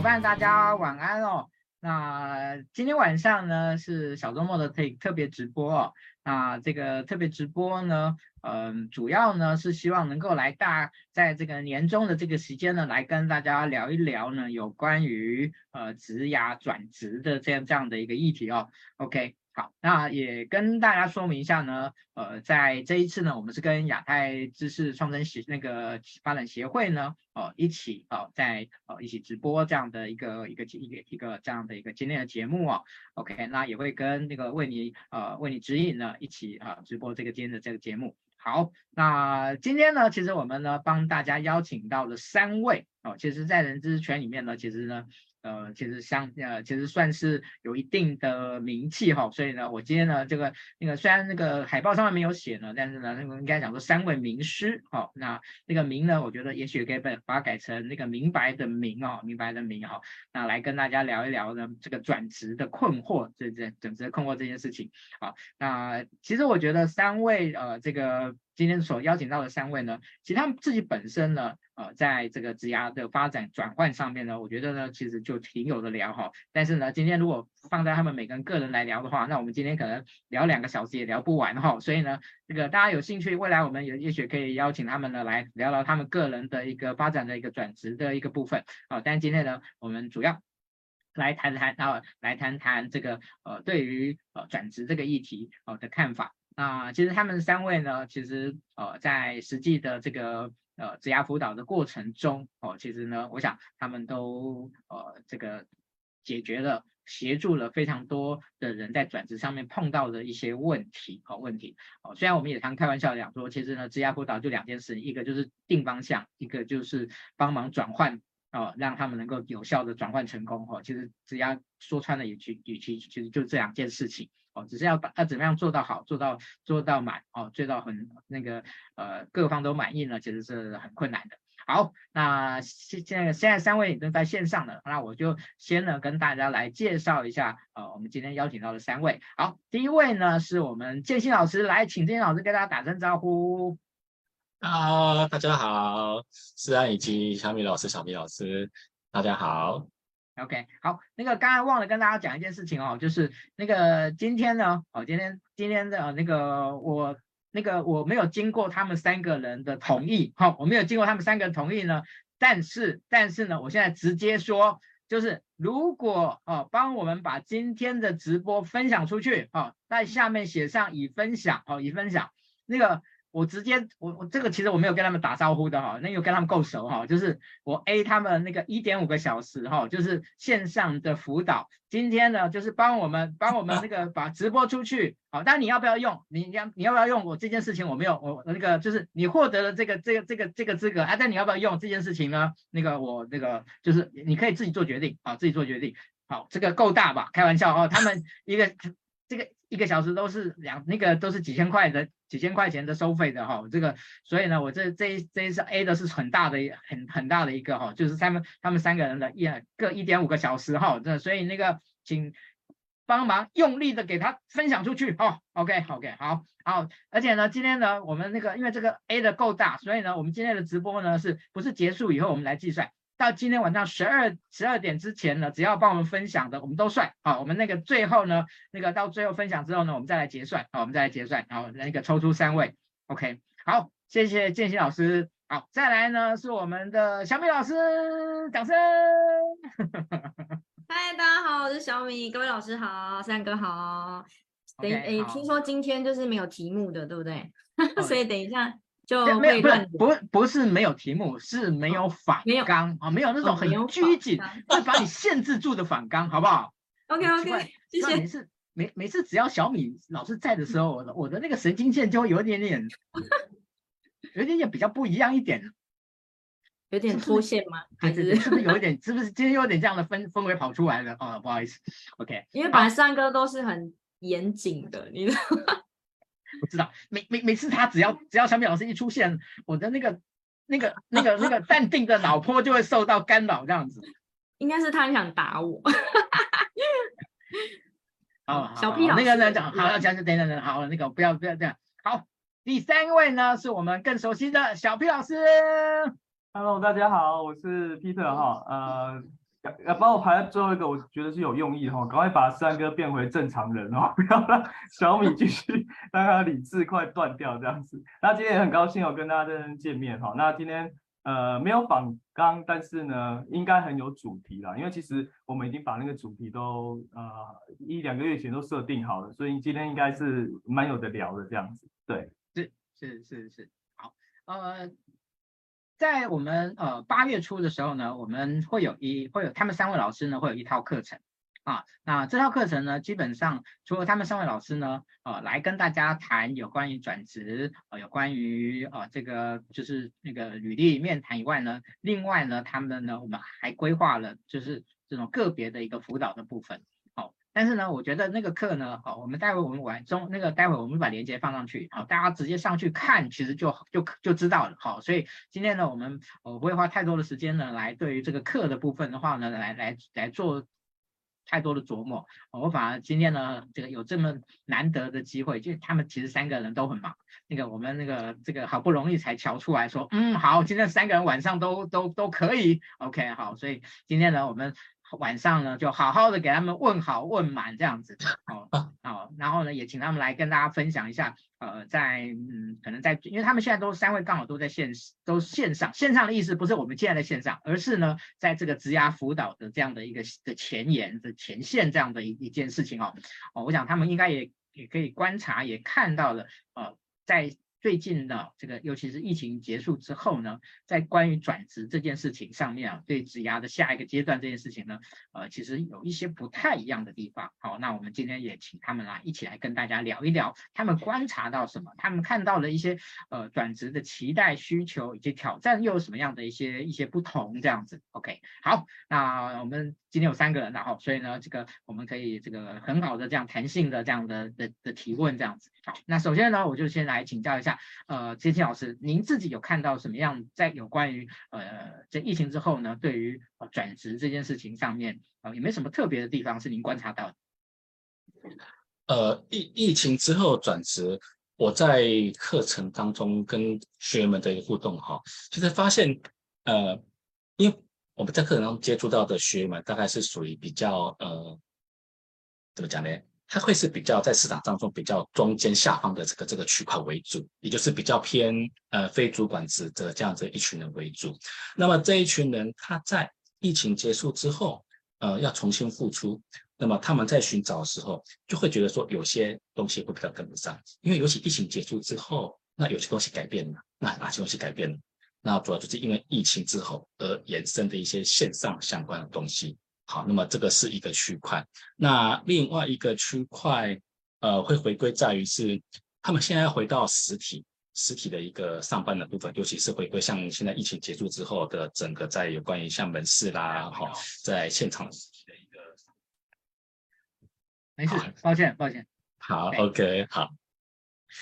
伙伴，大家晚安哦。那今天晚上呢是小周末的特特别直播哦。那这个特别直播呢，嗯，主要呢是希望能够来大在这个年终的这个时间呢，来跟大家聊一聊呢有关于呃职涯转职的这样这样的一个议题哦。OK。好，那也跟大家说明一下呢，呃，在这一次呢，我们是跟亚太知识创生协那个发展协会呢，呃，一起哦、呃，在呃一起直播这样的一个一个一个一个这样的一个今天的节目哦。OK，那也会跟那个为你呃为你指引呢一起啊、呃、直播这个今天的这个节目。好，那今天呢，其实我们呢帮大家邀请到了三位哦，其实，在人资圈里面呢，其实呢。呃，其实相呃，其实算是有一定的名气哈，所以呢，我今天呢，这个那个虽然那个海报上面没有写呢，但是呢，那个应该讲说三位名师哈，那那个名呢，我觉得也许可以把它改成那个明白的明哦，明白的明哈，那来跟大家聊一聊呢，这个转职的困惑，这这转职困惑这件事情，好，那其实我觉得三位呃，这个。今天所邀请到的三位呢，其实他们自己本身呢，呃，在这个职涯的发展转换上面呢，我觉得呢，其实就挺有的聊哈。但是呢，今天如果放在他们每个人个人来聊的话，那我们今天可能聊两个小时也聊不完哈。所以呢，这个大家有兴趣，未来我们也也许可以邀请他们呢来聊聊他们个人的一个发展的一个转职的一个部分啊。但今天呢，我们主要来谈谈啊，来谈谈这个呃，对于呃转职这个议题呃的看法。啊，其实他们三位呢，其实呃，在实际的这个呃职涯辅导的过程中，哦，其实呢，我想他们都呃这个解决了、协助了非常多的人在转职上面碰到的一些问题和、哦、问题。哦，虽然我们也常开玩笑讲说，其实呢，职涯辅导就两件事，一个就是定方向，一个就是帮忙转换，哦，让他们能够有效的转换成功。哦，其实职涯说穿了也其与其其实就这两件事情。哦，只是要把要怎么样做到好，做到做到满哦，做到很那个呃各方都满意呢，其实是很困难的。好，那现现在现在三位都在线上了，那我就先呢跟大家来介绍一下呃我们今天邀请到的三位。好，第一位呢是我们建新老师，来请建新老师跟大家打声招呼。啊，大家好，思安以及小米老师、小米老师，大家好。OK，好，那个刚才忘了跟大家讲一件事情哦，就是那个今天呢，哦，今天今天的那个我那个我没有经过他们三个人的同意，好，我没有经过他们三个人同意呢，但是但是呢，我现在直接说，就是如果哦帮我们把今天的直播分享出去，哦，在下面写上已分享，哦，已分享，那个。我直接我我这个其实我没有跟他们打招呼的哈，那个跟他们够熟哈，就是我 A 他们那个一点五个小时哈，就是线上的辅导，今天呢就是帮我们帮我们那个把直播出去，好，但你要不要用？你要你要不要用？我这件事情我没有，我那个就是你获得了这个这个这个这个资格啊，但你要不要用这件事情呢？那个我那个就是你可以自己做决定啊，自己做决定。好，这个够大吧？开玩笑哦，他们一个。一个小时都是两那个都是几千块的几千块钱的收费的哈，这个所以呢，我这这这一次 A 的是很大的很很大的一个哈，就是他们他们三个人的一各一点五个小时哈，这所以那个请帮忙用力的给他分享出去哦，OK OK 好好，而且呢今天呢我们那个因为这个 A 的够大，所以呢我们今天的直播呢是不是结束以后我们来计算？到今天晚上十二十二点之前呢，只要帮我们分享的，我们都算好。我们那个最后呢，那个到最后分享之后呢，我们再来结算。好，我们再来结算。好，那个抽出三位，OK。好，谢谢建新老师。好，再来呢是我们的小米老师，掌声。嗨，大家好，我是小米。各位老师好，三哥好。等诶，听说今天就是没有题目的，对不对？所以等一下。就没有不是不不是没有题目，是没有反纲啊，没有那种很拘谨会把你限制住的反纲，好不好？OK OK，谢 谢。每次每每次只要小米老师在的时候，我的我的那个神经线就会有一点点，有一点点比较不一样一点，有点脱线吗？还是是不是有一点？是不是今天有点这样的氛氛围跑出来了？哦，不好意思，OK。因为本来三哥都是很严谨的，你知道吗？不知道，每每每次他只要只要小米老师一出现，我的那个那个那个那个淡定的脑波就会受到干扰，这样子。应该是他很想打我。好，小 P 老师那个呢讲，好，讲讲等等等，好，那个不要不要这样。好，第三位呢是我们更熟悉的小 P 老师。Hello，大家好，我是 Peter 哈，呃，呃，帮我排在最后一个，我觉得是有用意的哈，赶快把三哥变回正常人哦，不要让小米继续 让他理智快断掉这样子。那今天也很高兴哦，跟大家认见面哈。那今天呃没有访纲，但是呢应该很有主题啦，因为其实我们已经把那个主题都呃一两个月前都设定好了，所以今天应该是蛮有得聊的这样子。对，是是是是，好，呃。在我们呃八月初的时候呢，我们会有一会有他们三位老师呢会有一套课程啊，那这套课程呢，基本上除了他们三位老师呢，呃来跟大家谈有关于转职，呃有关于呃这个就是那个履历面谈以外呢，另外呢，他们呢我们还规划了就是这种个别的一个辅导的部分。但是呢，我觉得那个课呢，好，我们待会我们晚中那个待会我们把链接放上去，好，大家直接上去看，其实就就就知道了，好，所以今天呢，我们我不会花太多的时间呢，来对于这个课的部分的话呢，来来来做太多的琢磨，我反而今天呢，这个有这么难得的机会，就他们其实三个人都很忙，那个我们那个这个好不容易才瞧出来说，嗯，好，今天三个人晚上都都都可以，OK，好，所以今天呢，我们。晚上呢，就好好的给他们问好问满这样子，哦哦，然后呢，也请他们来跟大家分享一下，呃，在嗯，可能在，因为他们现在都三位刚好都在线，都线上，线上的意思不是我们现在在线上，而是呢，在这个职涯辅导的这样的一个的前沿的前线这样的一一件事情哦，哦，我想他们应该也也可以观察，也看到了，呃，在。最近的这个，尤其是疫情结束之后呢，在关于转职这件事情上面啊，对职涯的下一个阶段这件事情呢，呃，其实有一些不太一样的地方。好，那我们今天也请他们来一起来跟大家聊一聊，他们观察到什么，他们看到了一些呃转职的期待、需求以及挑战又有什么样的一些一些不同这样子。OK，好，那我们今天有三个人，然后所以呢，这个我们可以这个很好的这样弹性的这样的的的提问这样子。好，那首先呢，我就先来请教一下。呃，接庆老师，您自己有看到什么样在有关于呃这疫情之后呢，对于呃转职这件事情上面呃有没有什么特别的地方是您观察到的？呃，疫疫情之后转职，我在课程当中跟学员们的一个互动哈，其实发现呃，因为我们在课程当中接触到的学员们，大概是属于比较呃怎么讲呢？它会是比较在市场当中比较中间下方的这个这个区块为主，也就是比较偏呃非主管职的这样子一群人为主。那么这一群人他在疫情结束之后，呃要重新复出，那么他们在寻找的时候就会觉得说有些东西会比较跟不上，因为尤其疫情结束之后，那有些东西改变了，那哪些东西改变了？那主要就是因为疫情之后而衍生的一些线上相关的东西。好，那么这个是一个区块。那另外一个区块，呃，会回归在于是他们现在回到实体，实体的一个上班的部分，尤其是回归像现在疫情结束之后的整个在有关于像门市啦，哈，在现场实体的一个。没事，抱歉，抱歉。好，OK，好。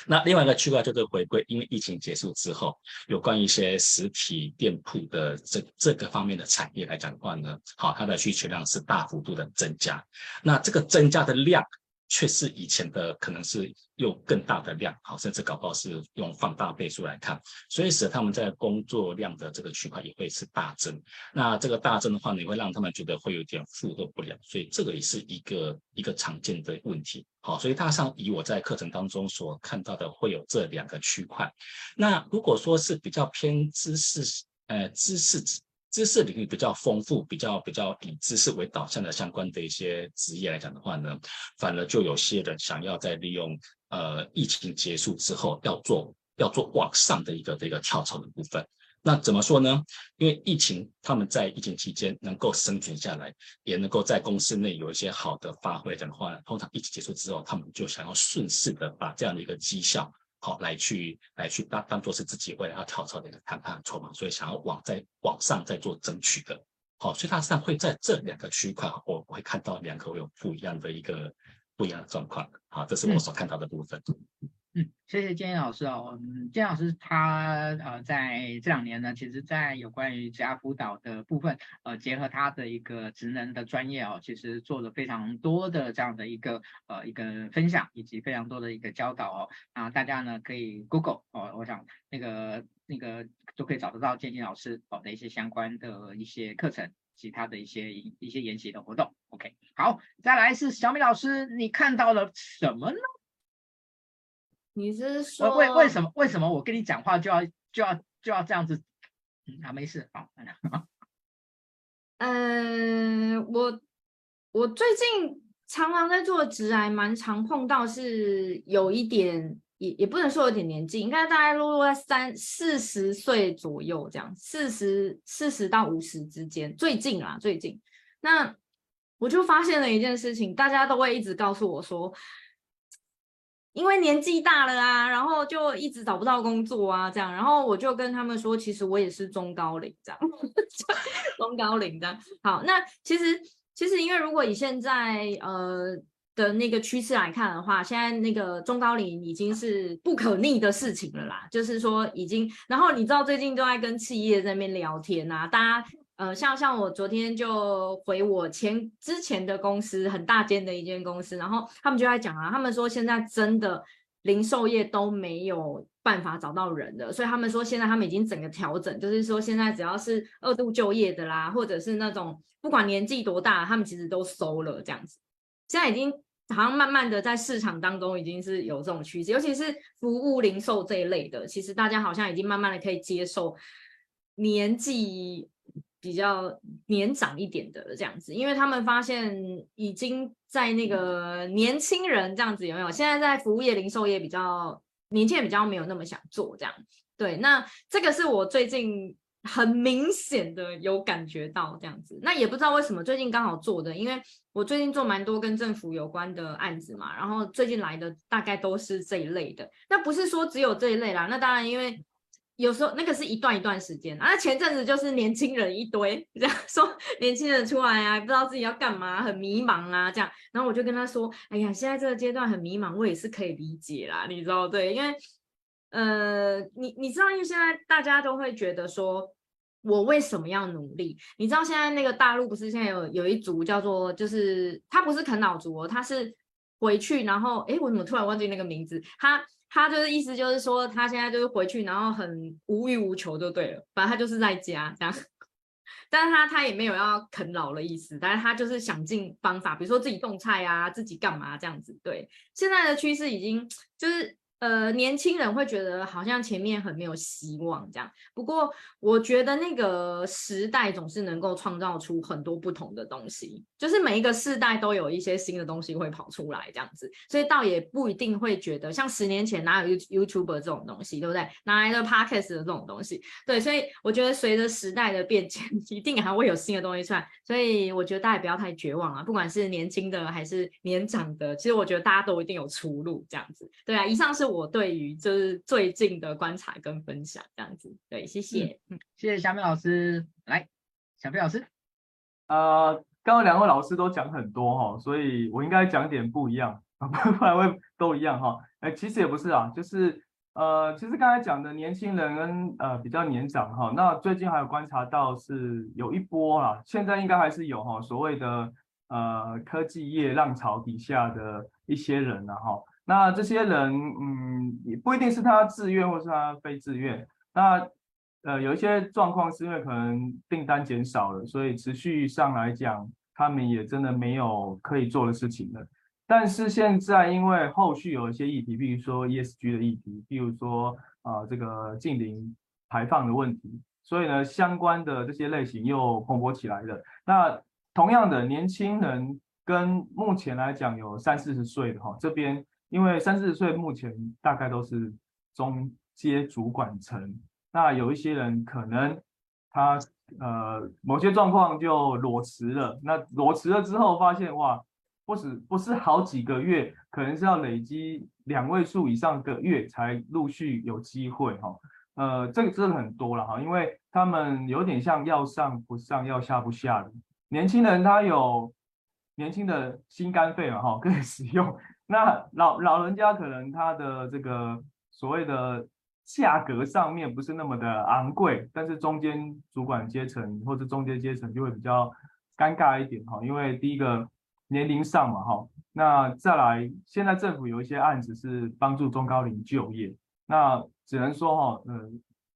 那另外一个区块就是回归，因为疫情结束之后，有关一些实体店铺的这这个方面的产业来讲的话呢，好，它的需求量是大幅度的增加。那这个增加的量，却是以前的可能是用更大的量，好，甚至搞不好是用放大倍数来看，所以使得他们在工作量的这个区块也会是大增。那这个大增的话你，会让他们觉得会有点负荷不了，所以这个也是一个一个常见的问题。好，所以大上以我在课程当中所看到的，会有这两个区块。那如果说是比较偏知识，呃，知识。知识领域比较丰富，比较比较以知识为导向的相关的一些职业来讲的话呢，反而就有些人想要在利用呃疫情结束之后要做要做往上的一个这个跳槽的部分。那怎么说呢？因为疫情，他们在疫情期间能够生存下来，也能够在公司内有一些好的发挥的话，通常疫情结束之后，他们就想要顺势的把这样的一个绩效。好，来去来去当当做是自己未来要跳槽的一个谈判筹码，所以想要往在往上再做争取的。好，所以它实际上会在这两个区块，我会看到两个有不一样的一个不一样的状况。好，这是我所看到的部分。嗯嗯，谢谢建议老师哦。嗯，建议老师他呃在这两年呢，其实在有关于职涯辅导的部分，呃，结合他的一个职能的专业哦，其实做了非常多的这样的一个呃一个分享，以及非常多的一个教导哦。那大家呢可以 Google 哦，我想那个那个都可以找得到建议老师哦的一些相关的一些课程。其他的一些一些研习的活动。OK，好，再来是小米老师，你看到了什么呢？你是说为为什么为什么我跟你讲话就要就要就要这样子？嗯，啊，没事，好。嗯、呃，我我最近常常在做职涯，蛮常碰到是有一点，也也不能说有点年纪，应该大概落落在三四十岁左右这样，四十四十到五十之间，最近啦，最近。那我就发现了一件事情，大家都会一直告诉我说。因为年纪大了啊，然后就一直找不到工作啊，这样，然后我就跟他们说，其实我也是中高龄这样，中高龄这样。好，那其实其实因为如果以现在呃的那个趋势来看的话，现在那个中高龄已经是不可逆的事情了啦，就是说已经，然后你知道最近都在跟企业在那边聊天啊，大家。呃，像像我昨天就回我前之前的公司，很大间的一间公司，然后他们就在讲啊，他们说现在真的零售业都没有办法找到人的，所以他们说现在他们已经整个调整，就是说现在只要是二度就业的啦，或者是那种不管年纪多大，他们其实都收了这样子。现在已经好像慢慢的在市场当中已经是有这种趋势，尤其是服务零售这一类的，其实大家好像已经慢慢的可以接受年纪。比较年长一点的这样子，因为他们发现已经在那个年轻人这样子有没有？现在在服务业、零售业比较年轻人比较没有那么想做这样。对，那这个是我最近很明显的有感觉到这样子。那也不知道为什么最近刚好做的，因为我最近做蛮多跟政府有关的案子嘛，然后最近来的大概都是这一类的。那不是说只有这一类啦，那当然因为。有时候那个是一段一段时间，啊，前阵子就是年轻人一堆 这样说，年轻人出来啊，不知道自己要干嘛，很迷茫啊，这样，然后我就跟他说，哎呀，现在这个阶段很迷茫，我也是可以理解啦，你知道对，因为，呃，你你知道，因为现在大家都会觉得说，我为什么要努力？你知道现在那个大陆不是现在有有一族叫做，就是他不是啃老族哦，他是回去，然后，哎，我怎么突然忘记那个名字？他。他就是意思就是说，他现在就是回去，然后很无欲无求就对了，反正他就是在家这样。但是他他也没有要啃老的意思，但是他就是想尽方法，比如说自己种菜啊，自己干嘛这样子。对，现在的趋势已经就是。呃，年轻人会觉得好像前面很没有希望这样。不过，我觉得那个时代总是能够创造出很多不同的东西，就是每一个世代都有一些新的东西会跑出来这样子。所以倒也不一定会觉得像十年前哪有 YouTuber 这种东西，对不对？哪来的 Podcast 的这种东西？对，所以我觉得随着时代的变迁，一定还会有新的东西出来。所以我觉得大家也不要太绝望啊，不管是年轻的还是年长的，其实我觉得大家都一定有出路这样子。对啊，以上是。我对于就是最近的观察跟分享这样子，对，谢谢，嗯，谢谢小米老师，来，小飞老师，呃，刚刚两位老师都讲很多哈，所以我应该讲点不一样，不然会都一样哈，哎，其实也不是啊，就是呃，其实刚才讲的年轻人跟呃比较年长哈，那最近还有观察到是有一波啊，现在应该还是有哈，所谓的呃科技业浪潮底下的一些人了哈。那这些人，嗯，也不一定是他自愿或是他非自愿。那呃，有一些状况是因为可能订单减少了，所以持续上来讲，他们也真的没有可以做的事情了。但是现在因为后续有一些议题，比如说 ESG 的议题，比如说啊、呃、这个近零排放的问题，所以呢，相关的这些类型又蓬勃起来了。那同样的年轻人跟目前来讲有三四十岁的哈，这边。因为三四十岁目前大概都是中阶主管层，那有一些人可能他呃某些状况就裸辞了，那裸辞了之后发现哇，不是不是好几个月，可能是要累积两位数以上个月才陆续有机会哈，呃这个真的很多了哈，因为他们有点像要上不上要下不下的。年轻人，他有年轻的心肝肺嘛哈，可以使用。那老老人家可能他的这个所谓的价格上面不是那么的昂贵，但是中间主管阶层或者中间阶层就会比较尴尬一点哈，因为第一个年龄上嘛哈，那再来现在政府有一些案子是帮助中高龄就业，那只能说哈，呃，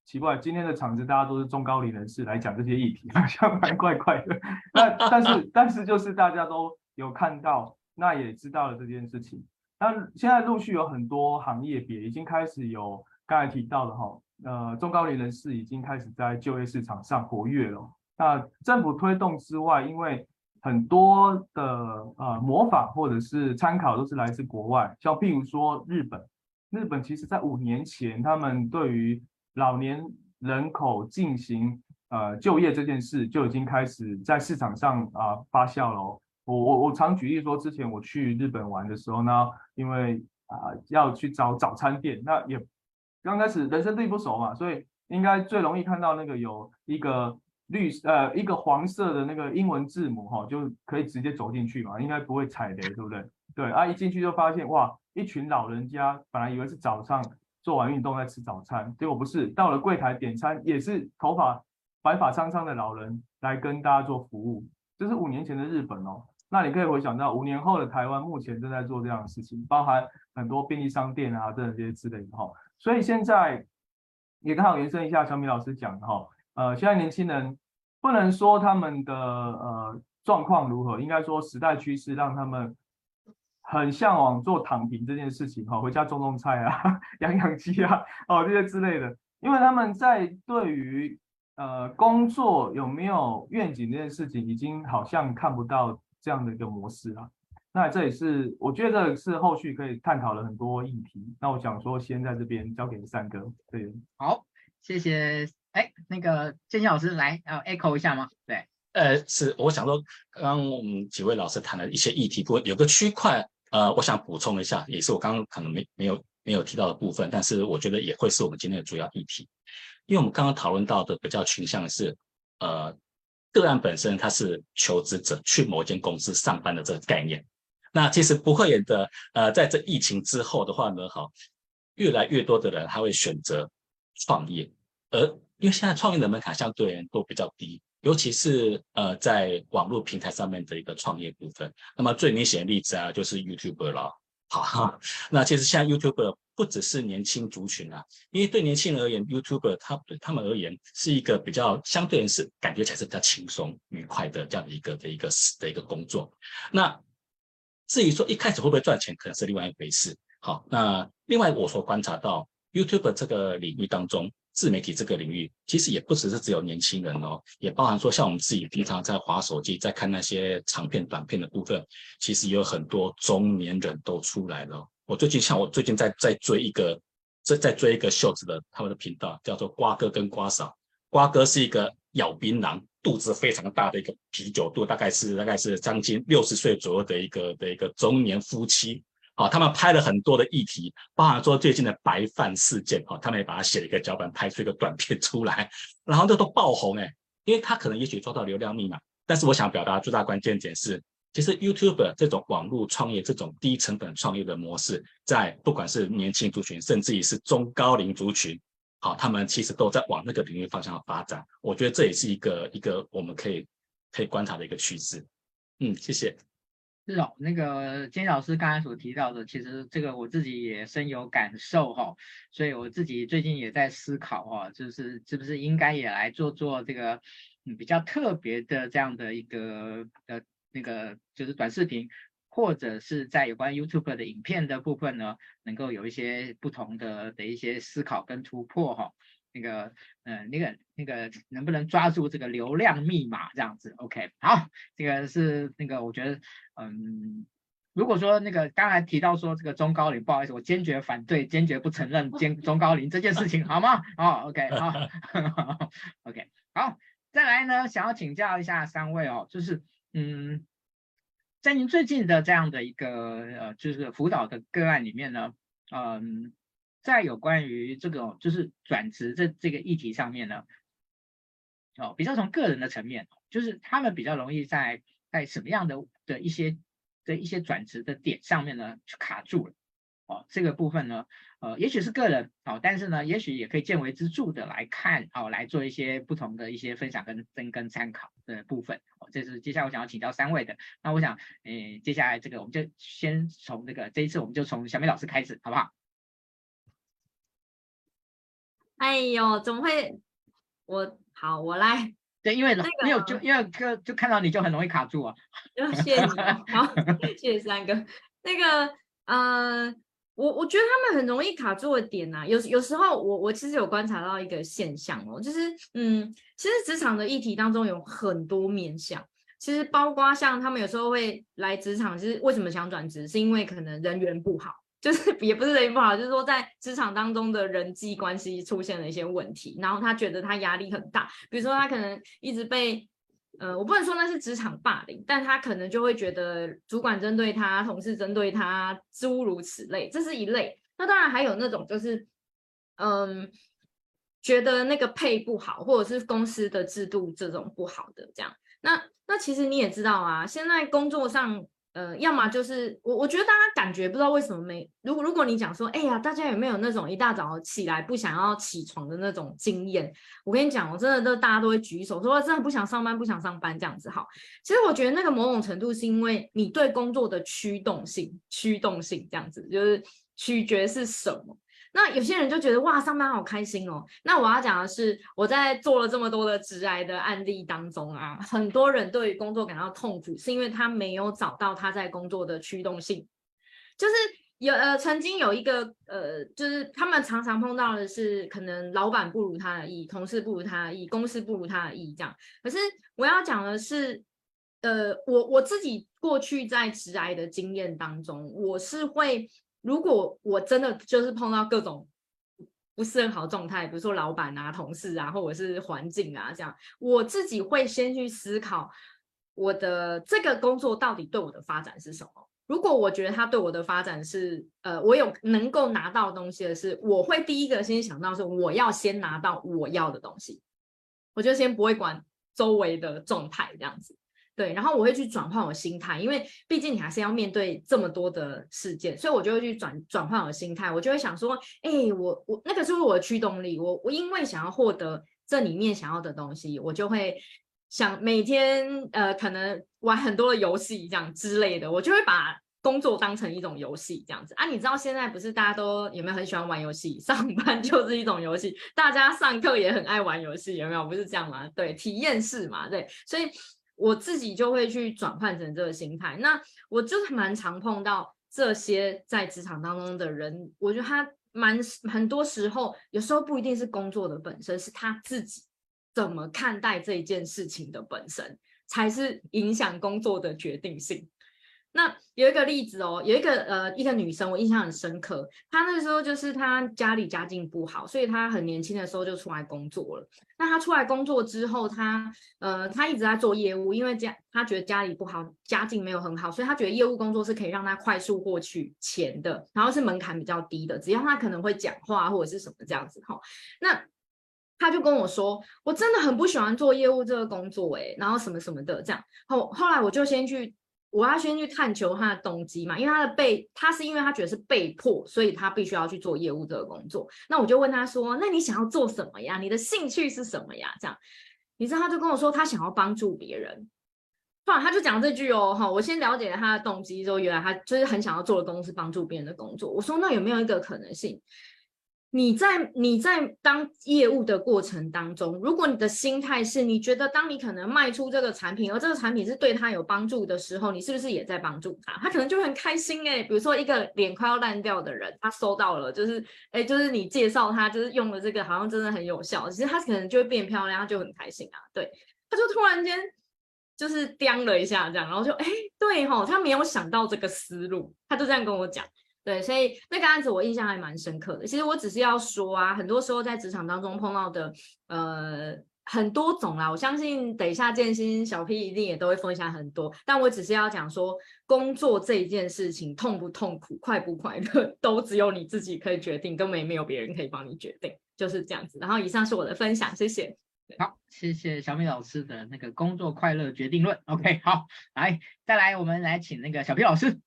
奇怪，今天的场子大家都是中高龄人士来讲这些议题，好像蛮怪怪的。那但是但是就是大家都有看到，那也知道了这件事情。那现在陆续有很多行业别已经开始有刚才提到的哈，呃，中高龄人士已经开始在就业市场上活跃了。那政府推动之外，因为很多的呃模仿或者是参考都是来自国外，像譬如说日本，日本其实在五年前，他们对于老年人口进行呃就业这件事就已经开始在市场上啊、发酵了。我我我常举例说，之前我去日本玩的时候呢，因为啊、要去找早餐店，那也刚开始人生地不熟嘛，所以应该最容易看到那个有一个绿呃一个黄色的那个英文字母哈，就可以直接走进去嘛，应该不会踩雷，对不对？对啊，一进去就发现哇，一群老人家本来以为是早上。做完运动在吃早餐，结果不是，到了柜台点餐也是头发白发苍苍的老人来跟大家做服务。这是五年前的日本哦，那你可以回想到五年后的台湾，目前正在做这样的事情，包含很多便利商店啊，这些之类的哈。所以现在也刚好延伸一下小米老师讲的哈，呃，现在年轻人不能说他们的呃状况如何，应该说时代趋势让他们。很向往做躺平这件事情哈，回家种种菜啊，养养鸡啊，哦这些之类的，因为他们在对于呃工作有没有愿景这件事情，已经好像看不到这样的一个模式了。那这也是我觉得是后续可以探讨了很多议题。那我想说，先在这边交给三哥。对，好，谢谢。哎，那个建鑫老师来，呃，echo 一下吗？对，呃，是我想说，刚刚我们几位老师谈了一些议题，不过有个区块。呃，我想补充一下，也是我刚刚可能没没有没有提到的部分，但是我觉得也会是我们今天的主要议题，因为我们刚刚讨论到的比较倾向的是，呃，个案本身他是求职者去某间公司上班的这个概念。那其实不会演的，呃，在这疫情之后的话呢，哈，越来越多的人他会选择创业，而因为现在创业的门槛相对都比较低。尤其是呃，在网络平台上面的一个创业部分，那么最明显的例子啊，就是 YouTuber 了。好，那其实现在 YouTuber 不只是年轻族群啊，因为对年轻人而言，YouTuber 他对他们而言是一个比较相对是感觉起来是比较轻松愉快的这样的一个的一个的一个工作。那至于说一开始会不会赚钱，可能是另外一回事。好，那另外我所观察到，YouTube 这个领域当中。自媒体这个领域，其实也不只是只有年轻人哦，也包含说像我们自己平常在滑手机、在看那些长片、短片的部分，其实有很多中年人都出来了。我最近像我最近在在追一个，在在追一个秀子的他们的频道，叫做瓜哥跟瓜嫂。瓜哥是一个咬槟榔、肚子非常大的一个啤酒肚，大概是大概是将近六十岁左右的一个的一个中年夫妻。好，他们拍了很多的议题，包含说最近的白饭事件，哈，他们也把它写了一个脚本，拍出一个短片出来，然后这都爆红哎，因为他可能也许抓到流量密码，但是我想表达最大关键点是，其实 YouTube 这种网络创业这种低成本创业的模式，在不管是年轻族群，甚至于是中高龄族群，好，他们其实都在往那个领域方向发展，我觉得这也是一个一个我们可以可以观察的一个趋势。嗯，谢谢。是哦，那个金老师刚才所提到的，其实这个我自己也深有感受哈，所以我自己最近也在思考哈，就是是不是应该也来做做这个比较特别的这样的一个呃那个就是短视频，或者是在有关 YouTube 的影片的部分呢，能够有一些不同的的一些思考跟突破哈。那个，呃，那个，那个，能不能抓住这个流量密码这样子？OK，好，这个是那个，我觉得，嗯，如果说那个刚才提到说这个中高龄，不好意思，我坚决反对，坚决不承认中中高龄这件事情，好吗？好，OK，好，OK，好，再来呢，想要请教一下三位哦，就是，嗯，在您最近的这样的一个呃，就是辅导的个案里面呢，嗯。在有关于这个就是转职这这个议题上面呢，哦，比较从个人的层面，就是他们比较容易在在什么样的的一些的一些转职的点上面呢，就卡住了，哦，这个部分呢，呃，也许是个人，哦，但是呢，也许也可以见微知著的来看，哦，来做一些不同的一些分享跟跟跟参考的部分，哦，这是接下来我想要请教三位的，那我想，诶，接下来这个我们就先从这个这一次我们就从小美老师开始，好不好？哎呦，怎么会？我好，我来。对，因为那个没有就因为就就看到你就很容易卡住啊。谢谢你，好，谢谢三哥。那个呃，我我觉得他们很容易卡住的点啊，有有时候我我其实有观察到一个现象哦，就是嗯，其实职场的议题当中有很多面向，其实包括像他们有时候会来职场，就是为什么想转职，是因为可能人缘不好。就是也不是人缘不好，就是说在职场当中的人际关系出现了一些问题，然后他觉得他压力很大，比如说他可能一直被，呃，我不能说那是职场霸凌，但他可能就会觉得主管针对他，同事针对他，诸如此类，这是一类。那当然还有那种就是，嗯，觉得那个配不好，或者是公司的制度这种不好的这样。那那其实你也知道啊，现在工作上。呃，要么就是我，我觉得大家感觉不知道为什么没。如果如果你讲说，哎呀，大家有没有那种一大早起来不想要起床的那种经验？我跟你讲，我真的都大家都会举手说，真的不想上班，不想上班这样子。好，其实我觉得那个某种程度是因为你对工作的驱动性，驱动性这样子，就是取决是什么。那有些人就觉得哇，上班好开心哦。那我要讲的是，我在做了这么多的直癌的案例当中啊，很多人对于工作感到痛苦，是因为他没有找到他在工作的驱动性。就是有呃，曾经有一个呃，就是他们常常碰到的是，可能老板不如他的意，同事不如他的意，公司不如他的意这样。可是我要讲的是，呃，我我自己过去在直癌的经验当中，我是会。如果我真的就是碰到各种不是很好状态，比如说老板啊、同事啊，或者是环境啊这样，我自己会先去思考我的这个工作到底对我的发展是什么。如果我觉得他对我的发展是，呃，我有能够拿到东西的是，我会第一个先想到是我要先拿到我要的东西，我就先不会管周围的状态这样子。对，然后我会去转换我心态，因为毕竟你还是要面对这么多的事件，所以我就会去转转换我心态。我就会想说，哎，我我那个是我的驱动力，我我因为想要获得这里面想要的东西，我就会想每天呃可能玩很多的游戏这样之类的，我就会把工作当成一种游戏这样子啊。你知道现在不是大家都有没有很喜欢玩游戏？上班就是一种游戏，大家上课也很爱玩游戏，有没有？不是这样吗？对，体验式嘛，对，所以。我自己就会去转换成这个心态，那我就是蛮常碰到这些在职场当中的人，我觉得他蛮很多时候，有时候不一定是工作的本身，是他自己怎么看待这一件事情的本身，才是影响工作的决定性。那有一个例子哦，有一个呃一个女生，我印象很深刻。她那时候就是她家里家境不好，所以她很年轻的时候就出来工作了。那她出来工作之后，她呃她一直在做业务，因为家她觉得家里不好，家境没有很好，所以她觉得业务工作是可以让她快速获取钱的，然后是门槛比较低的，只要她可能会讲话或者是什么这样子哈。那她就跟我说，我真的很不喜欢做业务这个工作诶，然后什么什么的这样。后后来我就先去。我要先去探求他的动机嘛，因为他的被，他是因为他觉得是被迫，所以他必须要去做业务这个工作。那我就问他说：“那你想要做什么呀？你的兴趣是什么呀？”这样，你知道他就跟我说他想要帮助别人。后来他就讲这句哦，哈，我先了解了他的动机之后，原来他就是很想要做的工作是帮助别人的工作。我说：“那有没有一个可能性？”你在你在当业务的过程当中，如果你的心态是你觉得当你可能卖出这个产品，而这个产品是对他有帮助的时候，你是不是也在帮助他？他可能就很开心哎。比如说一个脸快要烂掉的人，他收到了，就是哎，就是你介绍他，就是用了这个，好像真的很有效。其实他可能就会变漂亮，他就很开心啊。对，他就突然间就是掂了一下这样，然后就哎，对吼，他没有想到这个思路，他就这样跟我讲。对，所以那个案子我印象还蛮深刻的。其实我只是要说啊，很多时候在职场当中碰到的，呃，很多种啦。我相信等一下建新小 P 一定也都会分享很多。但我只是要讲说，工作这一件事情痛不痛苦、快不快乐，都只有你自己可以决定，根本也没有别人可以帮你决定，就是这样子。然后以上是我的分享，谢谢。好，谢谢小米老师的那个工作快乐决定论。OK，好，来，再来，我们来请那个小 P 老师。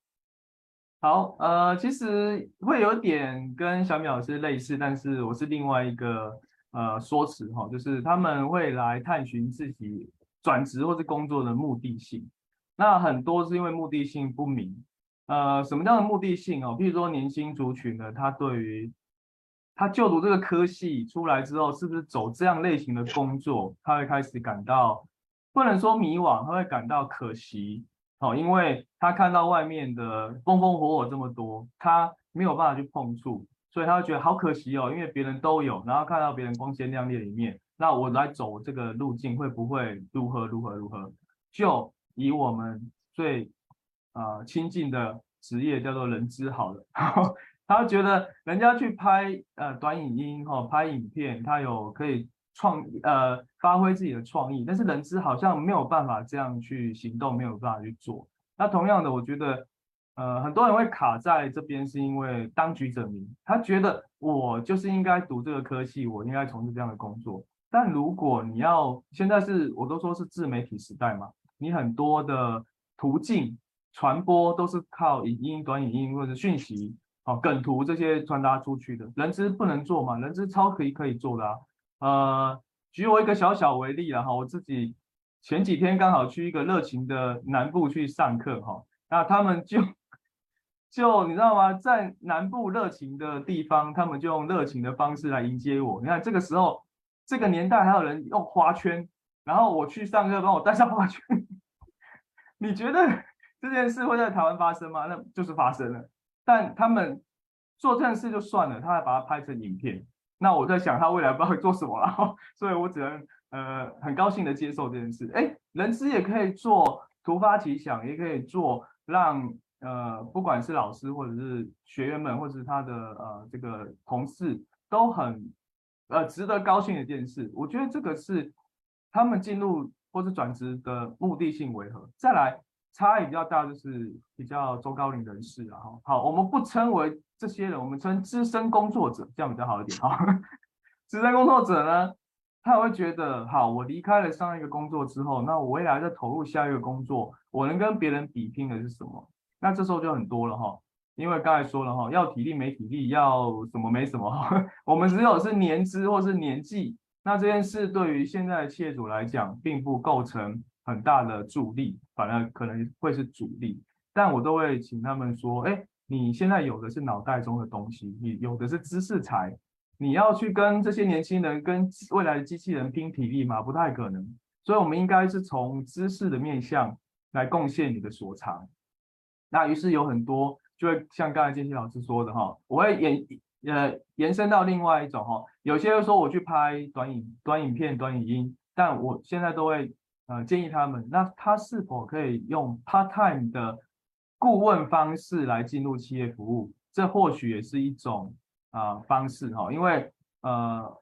好，呃，其实会有点跟小米老师类似，但是我是另外一个呃说辞哈，就是他们会来探寻自己转职或是工作的目的性。那很多是因为目的性不明，呃，什么叫做目的性哦？譬如说年轻族群呢，他对于他就读这个科系出来之后，是不是走这样类型的工作，他会开始感到不能说迷惘，他会感到可惜。哦，因为他看到外面的风风火火这么多，他没有办法去碰触，所以他觉得好可惜哦。因为别人都有，然后看到别人光鲜亮丽的一面，那我来走这个路径会不会如何如何如何？就以我们最啊、亲近的职业叫做人资好了，他觉得人家去拍呃短影音哈、哦，拍影片，他有可以。创呃发挥自己的创意，但是人资好像没有办法这样去行动，没有办法去做。那同样的，我觉得呃很多人会卡在这边，是因为当局者迷，他觉得我就是应该读这个科系，我应该从事这样的工作。但如果你要现在是我都说是自媒体时代嘛，你很多的途径传播都是靠影音、短影音或者讯息、哦梗图这些传达出去的，人资不能做嘛？人资超可以可以做的啊。呃，举我一个小小为例了哈，我自己前几天刚好去一个热情的南部去上课哈，那他们就就你知道吗，在南部热情的地方，他们就用热情的方式来迎接我。你看这个时候，这个年代还有人用花圈，然后我去上课帮我带上花圈，你觉得这件事会在台湾发生吗？那就是发生了，但他们做这件事就算了，他还把它拍成影片。那我在想他未来不知道会做什么了，所以我只能呃很高兴的接受这件事。哎，人资也可以做突发奇想，也可以做让呃不管是老师或者是学员们，或者是他的呃这个同事都很呃值得高兴的一件事。我觉得这个是他们进入或是转职的目的性为何？再来。差异比较大，就是比较中高龄人士啊。哈，好，我们不称为这些人，我们称资深工作者，这样比较好一点哈。资深工作者呢，他会觉得，好，我离开了上一个工作之后，那我未来再投入下一个工作，我能跟别人比拼的是什么？那这时候就很多了哈，因为刚才说了哈，要体力没体力，要什么没什么哈。我们只有是年资或是年纪，那这件事对于现在的企业主来讲，并不构成。很大的助力，反而可能会是阻力，但我都会请他们说：哎，你现在有的是脑袋中的东西，你有的是知识财，你要去跟这些年轻人、跟未来的机器人拼体力吗？不太可能。所以，我们应该是从知识的面向来贡献你的所长。那于是有很多，就会像刚才建鑫老师说的哈，我会延呃延伸到另外一种哈，有些人说我去拍短影、短影片、短影音，但我现在都会。呃，建议他们，那他是否可以用 part time 的顾问方式来进入企业服务？这或许也是一种啊、方式哈，因为呃，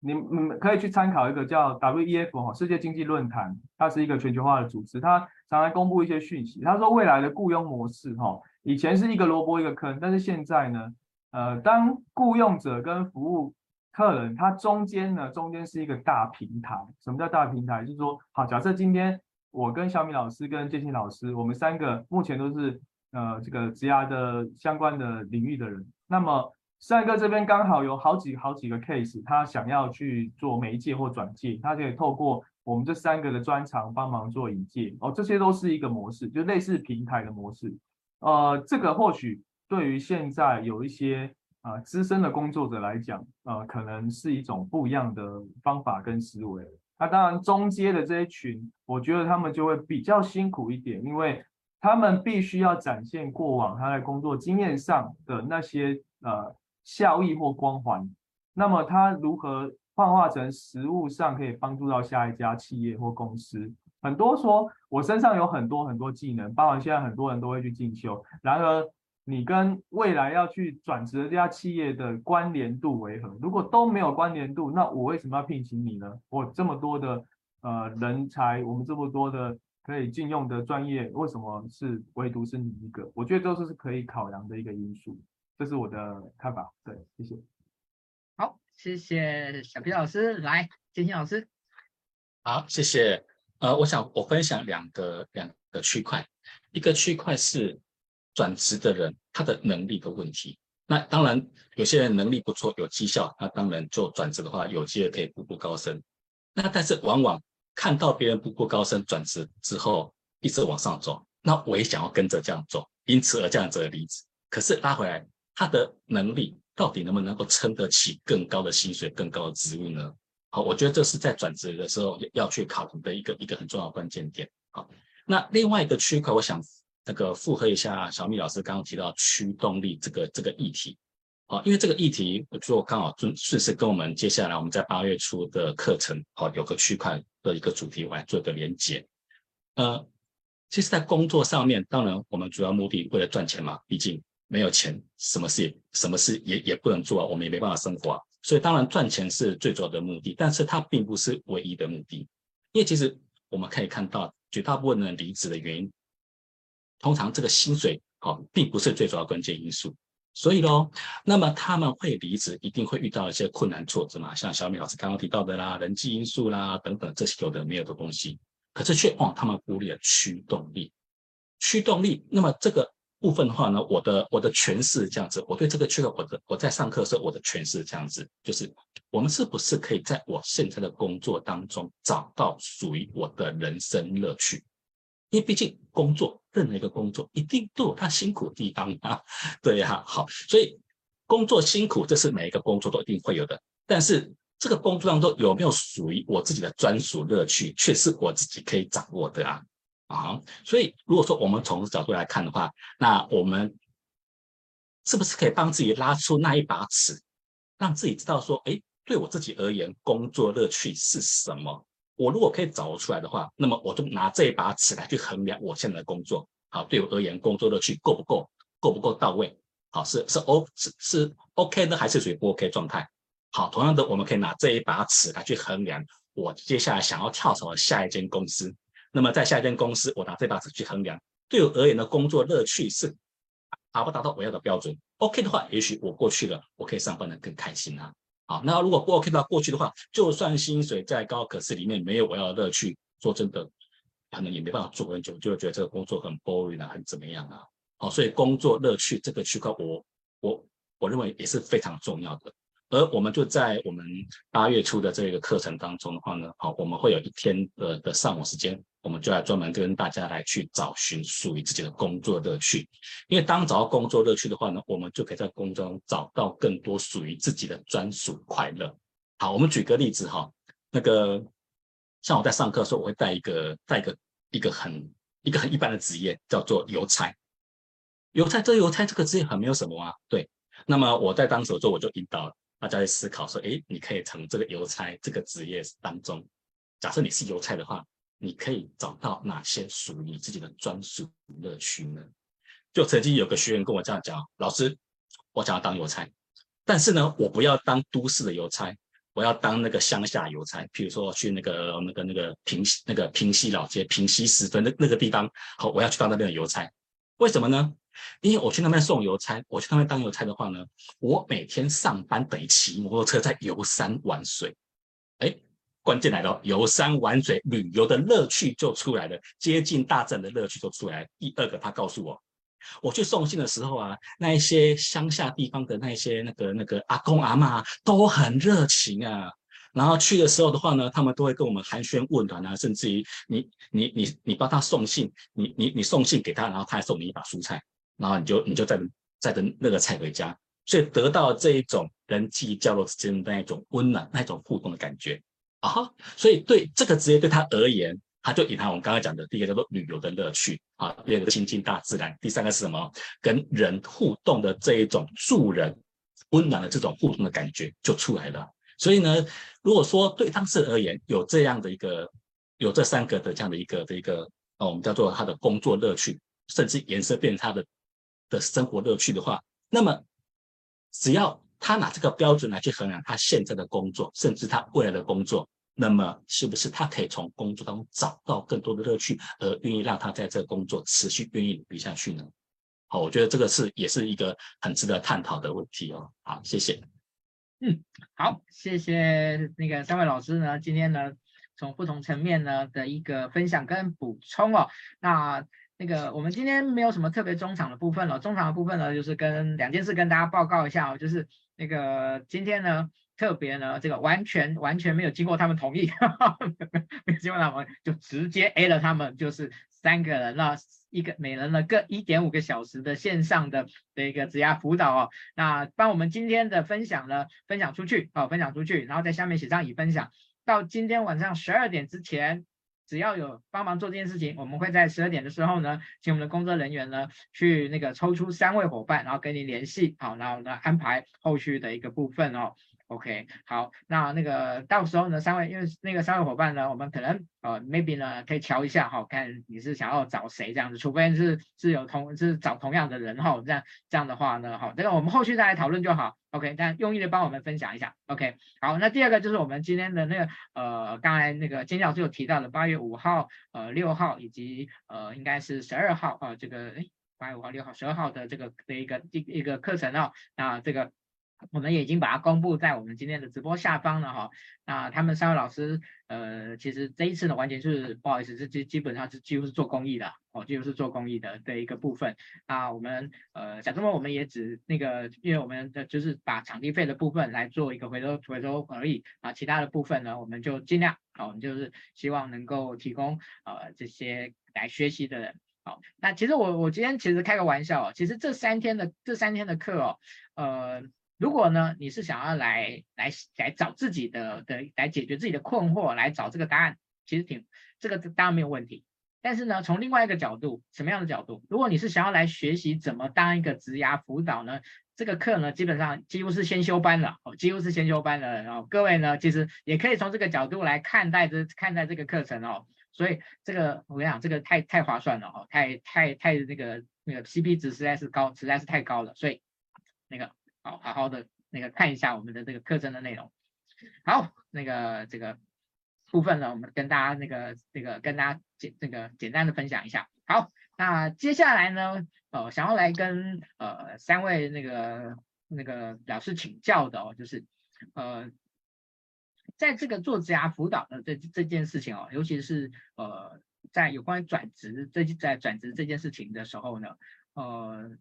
你们可以去参考一个叫 WEF 哈世界经济论坛，它是一个全球化的组织，它常常公布一些讯息。他说未来的雇佣模式哈，以前是一个萝卜一个坑，但是现在呢，呃，当雇佣者跟服务客人，他中间呢，中间是一个大平台。什么叫大平台？就是说，好，假设今天我跟小米老师跟建新老师，我们三个目前都是呃这个职涯的相关的领域的人。那么三哥这边刚好有好几好几个 case，他想要去做媒介或转介，他可以透过我们这三个的专长帮忙做引介。哦，这些都是一个模式，就类似平台的模式。呃，这个或许对于现在有一些。啊，资深的工作者来讲，呃，可能是一种不一样的方法跟思维。那当然，中阶的这一群，我觉得他们就会比较辛苦一点，因为他们必须要展现过往他在工作经验上的那些呃效益或光环。那么他如何幻化成实物上可以帮助到下一家企业或公司？很多说我身上有很多很多技能，包含现在很多人都会去进修，然而。你跟未来要去转职的这家企业的关联度为何？如果都没有关联度，那我为什么要聘请你呢？我这么多的呃人才，我们这么多的可以禁用的专业，为什么是唯独是你一个？我觉得都是可以考量的一个因素，这是我的看法。对，谢谢。好，谢谢小皮老师，来，建鑫老师。好，谢谢。呃，我想我分享两个两个区块，一个区块是。转职的人，他的能力的问题。那当然，有些人能力不错，有绩效，那当然做转职的话，有机会可以步步高升。那但是往往看到别人步步高升，转职之后一直往上走，那我也想要跟着这样走，因此而这样子的离职。可是拉回来，他的能力到底能不能够撑得起更高的薪水、更高的职务呢？好，我觉得这是在转职的时候要去考虑的一个一个很重要关键点。好，那另外一个区块，我想那个附和一下小米老师刚刚提到驱动力这个这个议题。好，因为这个议题，我觉得刚好顺顺势跟我们接下来我们在八月初的课程，好，有个区块的一个主题，我来做一个连接。呃，其实，在工作上面，当然我们主要目的为了赚钱嘛，毕竟没有钱，什么事什么事也也不能做啊，我们也没办法生活啊。所以当然赚钱是最主要的目的，但是它并不是唯一的目的。因为其实我们可以看到，绝大部分人离职的原因，通常这个薪水好，并不是最主要关键因素。所以喽，那么他们会离职，一定会遇到一些困难挫折嘛，像小米老师刚刚提到的啦，人际因素啦等等这些有的没有的东西。可是却哦，他们忽略了驱动力，驱动力。那么这个。部分的话呢，我的我的诠释这样子，我对这个区块，我的我在上课的时候，我的诠释这样子，就是我们是不是可以在我现在的工作当中找到属于我的人生乐趣？因为毕竟工作，任何一个工作一定都有它辛苦的地方啊，对呀，好，所以工作辛苦，这是每一个工作都一定会有的。但是这个工作当中有没有属于我自己的专属乐趣，却是我自己可以掌握的啊。啊，所以如果说我们从角度来看的话，那我们是不是可以帮自己拉出那一把尺，让自己知道说，哎，对我自己而言，工作乐趣是什么？我如果可以找出来的话，那么我就拿这一把尺来去衡量我现在的工作。好，对我而言，工作乐趣够不够？够不够到位？好，是是 O 是是 OK 呢，还是属于不 OK 状态？好，同样的，我们可以拿这一把尺来去衡量我接下来想要跳槽的下一间公司。那么在下一间公司，我拿这把尺去衡量，对我而言的工作乐趣是达不达到我要的标准？OK 的话，也许我过去了，我可以上班的更开心啊。好，那如果不 OK 的话，过去的话，就算薪水再高，可是里面没有我要的乐趣，说真的，可能也没办法做很久，就会觉得这个工作很 boring 啊，很怎么样啊？好，所以工作乐趣这个区块，我我我认为也是非常重要的。而我们就在我们八月初的这个课程当中的话呢，好，我们会有一天的的上午时间，我们就来专门跟大家来去找寻属于自己的工作乐趣。因为当找到工作乐趣的话呢，我们就可以在工作中找到更多属于自己的专属快乐。好，我们举个例子哈，那个像我在上课的时候，我会带一个带一个一个很一个很一般的职业，叫做邮差。邮差这邮差这个职业很没有什么啊，对。那么我在当时做，我就引导。大家去思考说，诶，你可以从这个邮差这个职业当中，假设你是邮差的话，你可以找到哪些属于你自己的专属乐趣呢？就曾经有个学员跟我这样讲，老师，我想要当邮差，但是呢，我不要当都市的邮差，我要当那个乡下邮差，譬如说去那个那个那个平西那个平西老街平西十分那那个地方，好，我要去当那边的邮差，为什么呢？因为我去那边送邮差，我去那边当邮差的话呢，我每天上班等于骑摩托车在游山玩水。哎，关键来了，游山玩水旅游的乐趣就出来了，接近大自然的乐趣就出来了。第二个，他告诉我，我去送信的时候啊，那一些乡下地方的那些那个那个阿公阿嬷都很热情啊。然后去的时候的话呢，他们都会跟我们寒暄问暖啊，甚至于你你你你帮他送信，你你你送信给他，然后他还送你一把蔬菜。然后你就你就再再等那个菜回家，所以得到这一种人际交流之间的那一种温暖、那一种互动的感觉啊哈。所以对这个职业对他而言，他就隐含我们刚刚讲的第一个叫做旅游的乐趣啊，第二个亲近大自然，第三个是什么？跟人互动的这一种助人、温暖的这种互动的感觉就出来了。所以呢，如果说对当事人而言有这样的一个有这三个的这样的一个的一个，我们叫做他的工作乐趣，甚至延伸变成他的。的生活乐趣的话，那么只要他拿这个标准来去衡量他现在的工作，甚至他未来的工作，那么是不是他可以从工作当中找到更多的乐趣，而愿意让他在这个工作持续愿意努力下去呢？好，我觉得这个是也是一个很值得探讨的问题哦。好，谢谢。嗯，好，谢谢那个三位老师呢，今天呢从不同层面呢的一个分享跟补充哦，那。那个，我们今天没有什么特别中场的部分了。中场的部分呢，就是跟两件事跟大家报告一下哦，就是那个今天呢，特别呢，这个完全完全没有经过他们同意，呵呵没有经过他们就直接 A 了他们，就是三个人了一个每人呢各一点五个小时的线上的的一个职涯辅导哦，那帮我们今天的分享呢分享出去哦，分享出去，然后在下面写上已分享，到今天晚上十二点之前。只要有帮忙做这件事情，我们会在十二点的时候呢，请我们的工作人员呢去那个抽出三位伙伴，然后跟你联系，好，然后呢安排后续的一个部分哦。OK，好，那那个到时候呢，三位因为那个三位伙伴呢，我们可能呃 maybe 呢可以瞧一下哈，看你是想要找谁这样子，除非是是有同是找同样的人哈，这样这样的话呢，好，这个我们后续再来讨论就好。OK，但用意的帮我们分享一下。OK，好，那第二个就是我们今天的那个呃，刚才那个金老师有提到的八月五号、呃六号以及呃应该是十二号啊、呃，这个诶八月五号、六号、十二号的这个的一个一一个课程哦，那这个。我们已经把它公布在我们今天的直播下方了哈。那他们三位老师，呃，其实这一次呢，完全是不好意思，是基基本上是几乎是做公益的哦，几乎是做公益的的一个部分。那我们呃，小周末我们也只那个，因为我们的就是把场地费的部分来做一个回收回收而已啊，其他的部分呢，我们就尽量啊，我们就是希望能够提供呃这些来学习的人。好，那其实我我今天其实开个玩笑哦，其实这三天的这三天的课哦，呃。如果呢，你是想要来来来找自己的的来解决自己的困惑，来找这个答案，其实挺这个当然没有问题。但是呢，从另外一个角度，什么样的角度？如果你是想要来学习怎么当一个职涯辅导呢？这个课呢，基本上几乎是先修班了哦，几乎是先修班了。然后各位呢，其实也可以从这个角度来看待这看待这个课程哦。所以这个我跟你讲，这个太太划算了哦，太太太那个那个 CP 值实在是高，实在是太高了。所以那个。好，好好的那个看一下我们的这个课程的内容。好，那个这个部分呢，我们跟大家那个那个跟大家简那个简单的分享一下。好，那接下来呢，呃，想要来跟呃三位那个那个老师请教的哦，就是呃，在这个做职涯辅导的这这件事情哦，尤其是呃在有关于转职这在转职这件事情的时候呢，呃。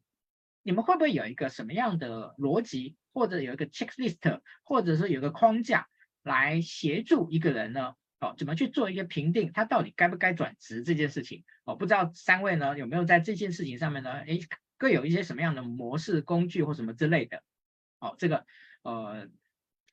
你们会不会有一个什么样的逻辑，或者有一个 checklist，或者是有个框架来协助一个人呢？哦，怎么去做一个评定，他到底该不该转职这件事情？哦，不知道三位呢有没有在这件事情上面呢？诶，各有一些什么样的模式、工具或什么之类的？哦，这个呃，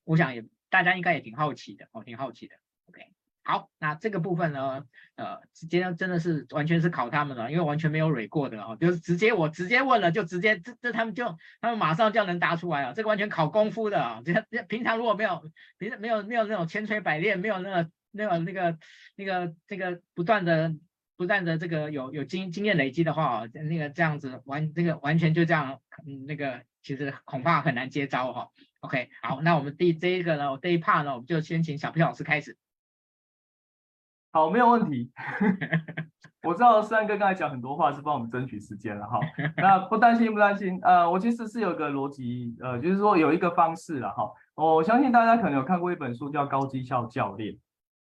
我想也大家应该也挺好奇的，哦，挺好奇的。OK。好，那这个部分呢，呃，今天真的是完全是考他们了，因为完全没有蕊过的哦，就是直接我直接问了，就直接这这他们就他们马上就能答出来了，这个完全考功夫的啊，这这平常如果没有平时没有没有那种千锤百炼，没有那个那个那个那个这个不断的不断的这个有有经经验累积的话，那个这样子完这个完全就这样，嗯，那个其实恐怕很难接招哈。OK，好，那我们第这一个呢，这一 part 呢，我们就先请小皮老师开始。好，没有问题。我知道三哥刚才讲很多话是帮我们争取时间了哈。那不担心，不担心。呃，我其实是有个逻辑，呃，就是说有一个方式了哈。我相信大家可能有看过一本书叫《高绩效教练》，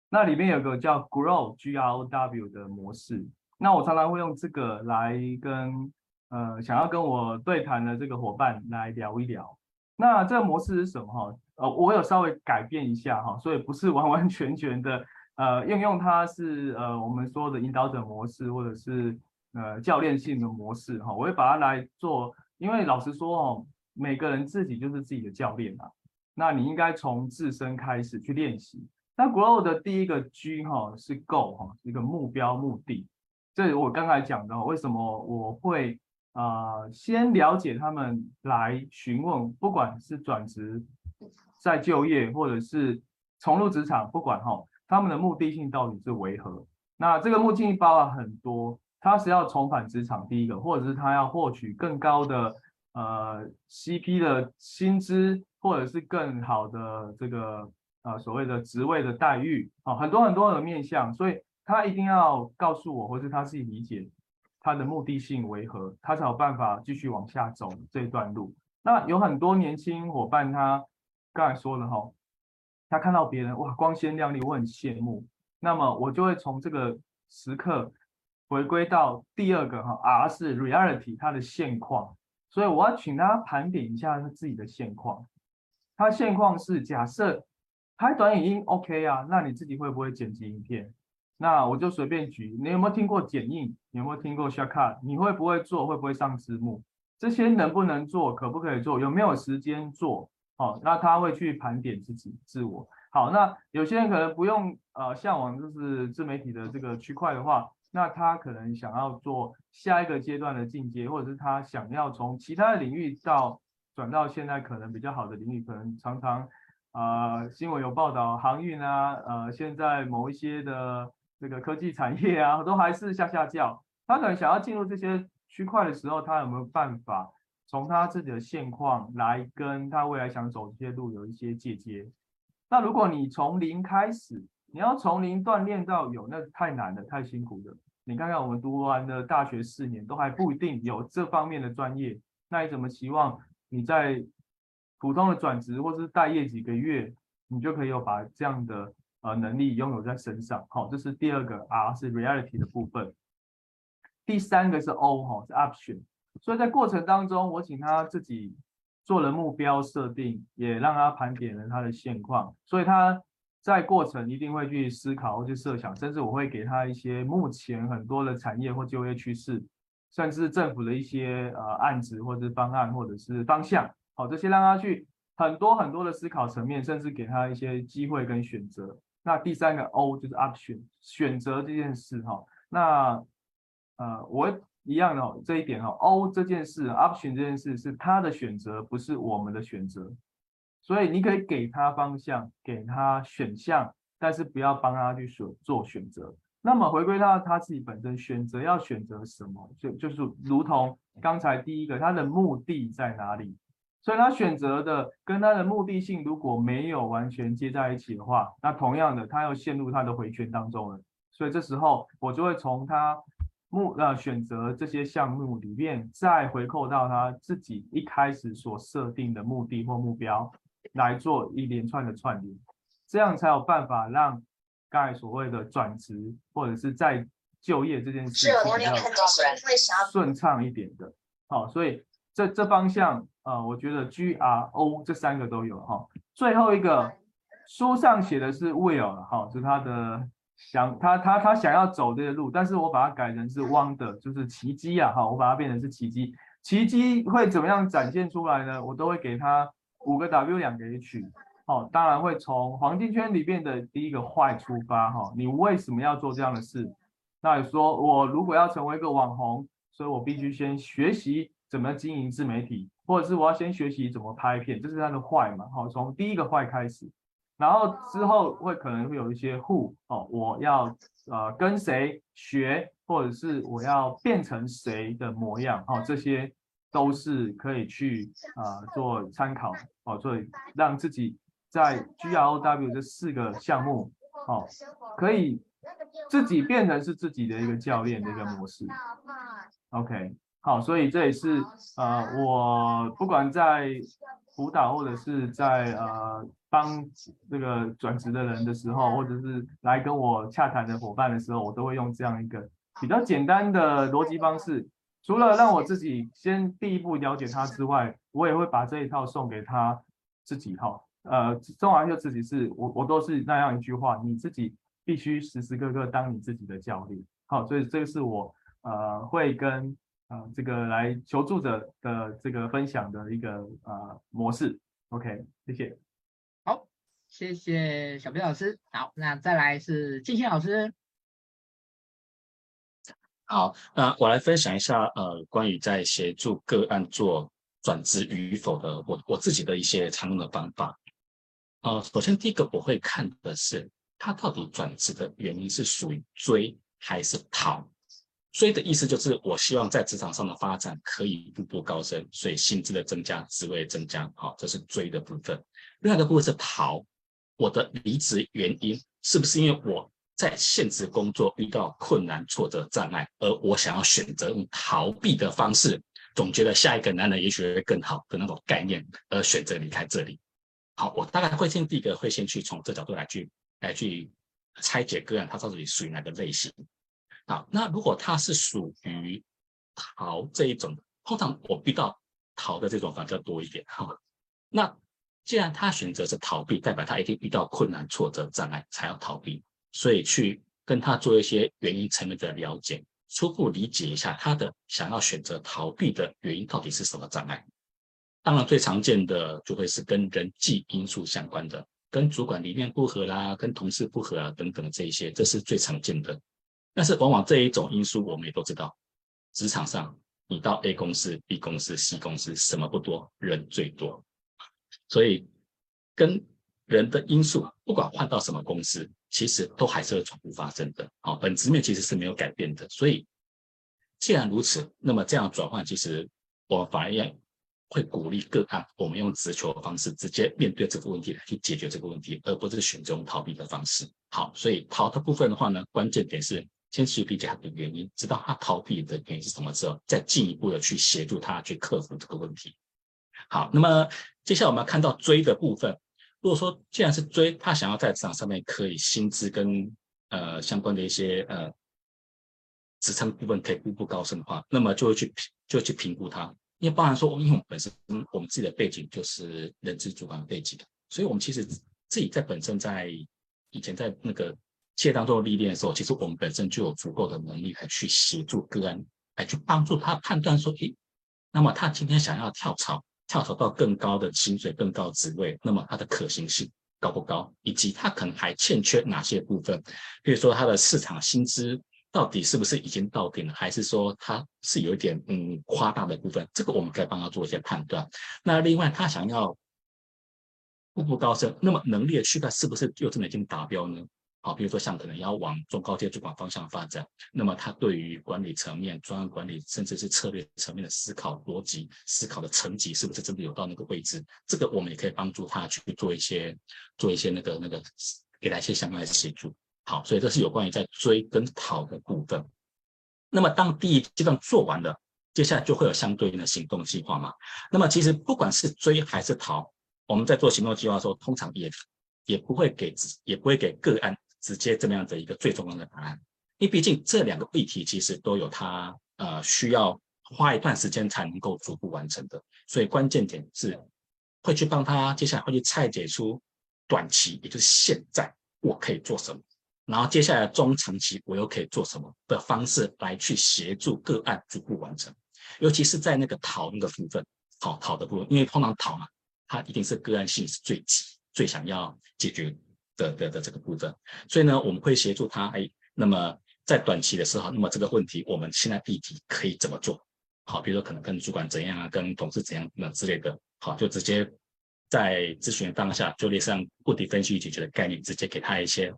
那里面有个叫 Grow G R O W 的模式。那我常常会用这个来跟呃想要跟我对谈的这个伙伴来聊一聊。那这个模式是什么哈？呃，我有稍微改变一下哈，所以不是完完全全的。呃，应用它是呃我们说的引导者模式，或者是呃教练性的模式哈，我会把它来做，因为老实说哦，每个人自己就是自己的教练啊，那你应该从自身开始去练习。那 Grow 的第一个 G 哈是 Go 哈，一个目标目的，这我刚才讲的，为什么我会啊、先了解他们来询问，不管是转职、再就业，或者是重入职场，不管哈。他们的目的性到底是为何？那这个目的性包含很多，他是要重返职场第一个，或者是他要获取更高的呃 CP 的薪资，或者是更好的这个呃所谓的职位的待遇啊，很多很多的面向，所以他一定要告诉我，或是他自己理解他的目的性为何，他才有办法继续往下走这段路。那有很多年轻伙伴，他刚才说了哈。他看到别人哇光鲜亮丽，我很羡慕。那么我就会从这个时刻回归到第二个哈，R 是 reality，他的现况。所以我要请他盘点一下他自己的现况。他现况是假设拍短影音 OK 啊，那你自己会不会剪辑影片？那我就随便举，你有没有听过剪映？有没有听过 Shotcut？你会不会做？会不会上字幕？这些能不能做？可不可以做？有没有时间做？好、哦，那他会去盘点自己自我。好，那有些人可能不用呃向往就是自媒体的这个区块的话，那他可能想要做下一个阶段的进阶，或者是他想要从其他的领域到转到现在可能比较好的领域，可能常常啊、呃、新闻有报道航运啊，呃现在某一些的。这个科技产业啊，都还是下下叫。他可能想要进入这些区块的时候，他有没有办法从他自己的现况来跟他未来想走这些路有一些借接？那如果你从零开始，你要从零锻炼到有，那太难了，太辛苦了。你看看我们读完的大学四年，都还不一定有这方面的专业。那你怎么期望你在普通的转职或是待业几个月，你就可以有把这样的？呃，能力拥有在身上，好，这是第二个 R 是 reality 的部分。第三个是 O 哈，是 option。所以在过程当中，我请他自己做了目标设定，也让他盘点了他的现况。所以他在过程一定会去思考或去设想，甚至我会给他一些目前很多的产业或就业趋势，甚至政府的一些呃案子或者方案或者是方向，好，这些让他去很多很多的思考层面，甚至给他一些机会跟选择。那第三个 O 就是 option 选择这件事哈，那呃我一样的哦，这一点哦，O 这件事 option 这件事是他的选择，不是我们的选择，所以你可以给他方向，给他选项，但是不要帮他去选做选择。那么回归到他自己本身选择要选择什么，就就是如同刚才第一个，他的目的在哪里？所以他选择的跟他的目的性如果没有完全接在一起的话，那同样的他又陷入他的回圈当中了。所以这时候我就会从他目呃选择这些项目里面，再回扣到他自己一开始所设定的目的或目标来做一连串的串联，这样才有办法让刚才所谓的转职或者是在就业这件事情比较顺畅一点的。好，所以这这方向。啊、呃，我觉得 G R O 这三个都有哈。最后一个书上写的是 Will 了哈，是他的想他他他想要走这个路，但是我把它改成是 Wonder，就是奇迹啊哈，我把它变成是奇迹。奇迹会怎么样展现出来呢？我都会给他五个 W 两个 H，好，当然会从黄金圈里面的第一个坏出发哈。你为什么要做这样的事？那你说我如果要成为一个网红，所以我必须先学习怎么经营自媒体。或者是我要先学习怎么拍片，这是它的坏嘛？好，从第一个坏开始，然后之后会可能会有一些户哦，我要呃跟谁学，或者是我要变成谁的模样，哦，这些都是可以去啊、呃、做参考哦，所以让自己在 G R O W 这四个项目哦，可以自己变成是自己的一个教练的一个模式，OK。好，所以这也是呃，我不管在辅导或者是在呃帮这个转职的人的时候，或者是来跟我洽谈的伙伴的时候，我都会用这样一个比较简单的逻辑方式。除了让我自己先第一步了解他之外，我也会把这一套送给他自己哈。呃，送完就自己是我我都是那样一句话，你自己必须时时刻刻当你自己的教练。好，所以这个是我呃会跟。啊、呃，这个来求助者的这个分享的一个啊、呃、模式，OK，谢谢。好，谢谢小斌老师。好，那再来是静心老师。好，那我来分享一下呃，关于在协助个案做转职与否的我我自己的一些常用的方法。呃，首先第一个我会看的是他到底转职的原因是属于追还是逃。追的意思就是，我希望在职场上的发展可以步步高升，所以薪资的增加、职位增加，好，这是追的部分。另外一个部分是逃，我的离职原因是不是因为我在现职工作遇到困难、挫折、障碍，而我想要选择用逃避的方式，总觉得下一个男人也许会更好的那种概念，而选择离开这里。好，我大概会先第一个会先去从这角度来去来去拆解个案，它到底属于哪个类型。好，那如果他是属于逃这一种，通常我遇到逃的这种反而较多一点哈。那既然他选择是逃避，代表他一定遇到困难、挫折、障碍才要逃避。所以去跟他做一些原因层面的了解，初步理解一下他的想要选择逃避的原因到底是什么障碍。当然，最常见的就会是跟人际因素相关的，跟主管理念不合啦，跟同事不合啊等等这一些，这是最常见的。但是往往这一种因素，我们也都知道，职场上你到 A 公司、B 公司、C 公司，什么不多，人最多。所以跟人的因素，不管换到什么公司，其实都还是会重复发生的。好，本质面其实是没有改变的。所以既然如此，那么这样转换，其实我反而要会鼓励个案，我们用直球的方式直接面对这个问题来去解决这个问题，而不是选择用逃避的方式。好，所以逃的部分的话呢，关键点是先去理解他的原因，知道他逃避的原因是什么之后，再进一步的去协助他去克服这个问题。好，那么接下来我们要看到追的部分。如果说既然是追，他想要在职场上面可以薪资跟呃相关的一些呃职称部分可以步步高升的话，那么就会去就会去评估他。因为包含说，因为我们本身我们自己的背景就是人资主管的背景，所以我们其实自己在本身在以前在那个企业当中历练的时候，其实我们本身就有足够的能力来去协助个案，来去帮助他判断说，诶，那么他今天想要跳槽。跳槽到更高的薪水、更高职位，那么它的可行性高不高？以及他可能还欠缺哪些部分？比如说他的市场薪资到底是不是已经到顶了，还是说它是有一点嗯夸大的部分？这个我们可以帮他做一些判断。那另外，他想要步步高升，那么能力的区块是不是又真的已经达标呢？好，比如说像可能要往中高阶主管方向发展，那么他对于管理层面、专案管理，甚至是策略层面的思考逻辑、思考的层级，是不是真的有到那个位置？这个我们也可以帮助他去做一些、做一些那个、那个，给他一些相关的协助。好，所以这是有关于在追跟逃的部分。那么当第一阶段做完了，接下来就会有相对应的行动计划嘛。那么其实不管是追还是逃，我们在做行动计划的时候，通常也也不会给也不会给个案。直接这么样的一个最重要的答案，因为毕竟这两个议题其实都有它呃需要花一段时间才能够逐步完成的，所以关键点是会去帮他接下来会去拆解出短期，也就是现在我可以做什么，然后接下来中长期我又可以做什么的方式来去协助个案逐步完成，尤其是在那个讨那个部分，好讨的部分，因为通常讨嘛，它一定是个案性是最急、最想要解决。的的的这个部分，所以呢，我们会协助他。哎，那么在短期的时候，那么这个问题我们现在立即可以怎么做？好，比如说可能跟主管怎样啊，跟同事怎样那之类的。好，就直接在咨询当下就列上问题分析解决的概念，直接给他一些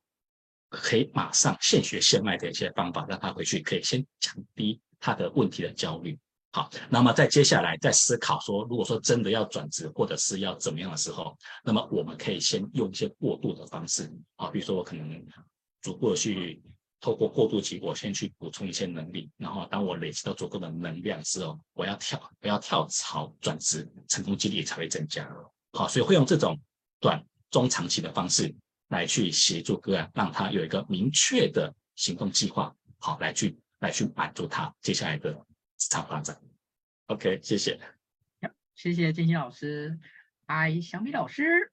可以马上现学现卖的一些方法，让他回去可以先降低他的问题的焦虑。好，那么在接下来再思考说，如果说真的要转职或者是要怎么样的时候，那么我们可以先用一些过渡的方式啊，比如说我可能逐步的去透过过渡期，我先去补充一些能力，然后当我累积到足够的能量之后，我要跳，我要跳槽转职，成功几率才会增加。好，所以会用这种短、中、长期的方式来去协助个案，让他有一个明确的行动计划，好，来去来去满足他接下来的。职场发展，OK，谢谢。谢谢金星老师，哎，小米老师，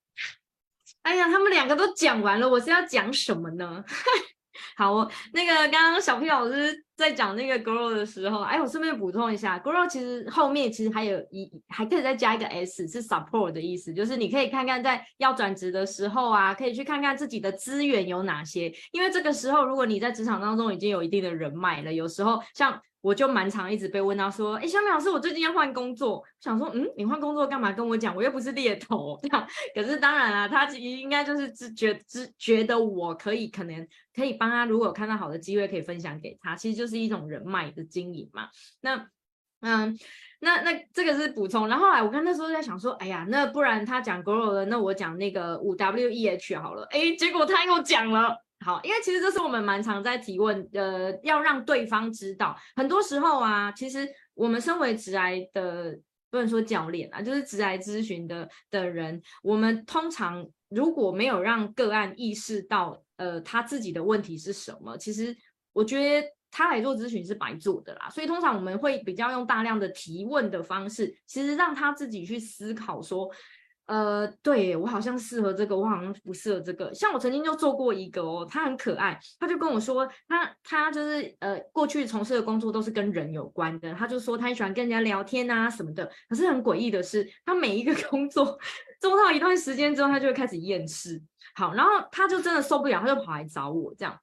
哎呀，他们两个都讲完了，我是要讲什么呢？好，我那个刚刚小 P 老师在讲那个 grow 的时候，哎，我顺便补充一下，grow 其实后面其实还有一还可以再加一个 s，是 support 的意思，就是你可以看看在要转职的时候啊，可以去看看自己的资源有哪些，因为这个时候如果你在职场当中已经有一定的人脉了，有时候像。我就蛮常一直被问到说，哎，小米老师，我最近要换工作，想说，嗯，你换工作干嘛跟我讲？我又不是猎头，这样。可是当然啊，他其实应该就是只觉只觉得我可以，可能可以帮他，如果看到好的机会，可以分享给他，其实就是一种人脉的经营嘛。那，嗯，那那这个是补充。然后后来我刚那时候在想说，哎呀，那不然他讲 grow 了，那我讲那个五 W E H 好了。哎，结果他又讲了。好，因为其实这是我们蛮常在提问，呃，要让对方知道，很多时候啊，其实我们身为直癌的，不能说教练啊，就是直癌咨询的的人，我们通常如果没有让个案意识到，呃，他自己的问题是什么，其实我觉得他来做咨询是白做的啦。所以通常我们会比较用大量的提问的方式，其实让他自己去思考说。呃，对，我好像适合这个，我好像不适合这个。像我曾经就做过一个哦，他很可爱，他就跟我说，他他就是呃，过去从事的工作都是跟人有关的，他就说他很喜欢跟人家聊天啊什么的。可是很诡异的是，他每一个 工作做到一段时间之后，他就会开始厌世。好，然后他就真的受不了，他就跑来找我这样。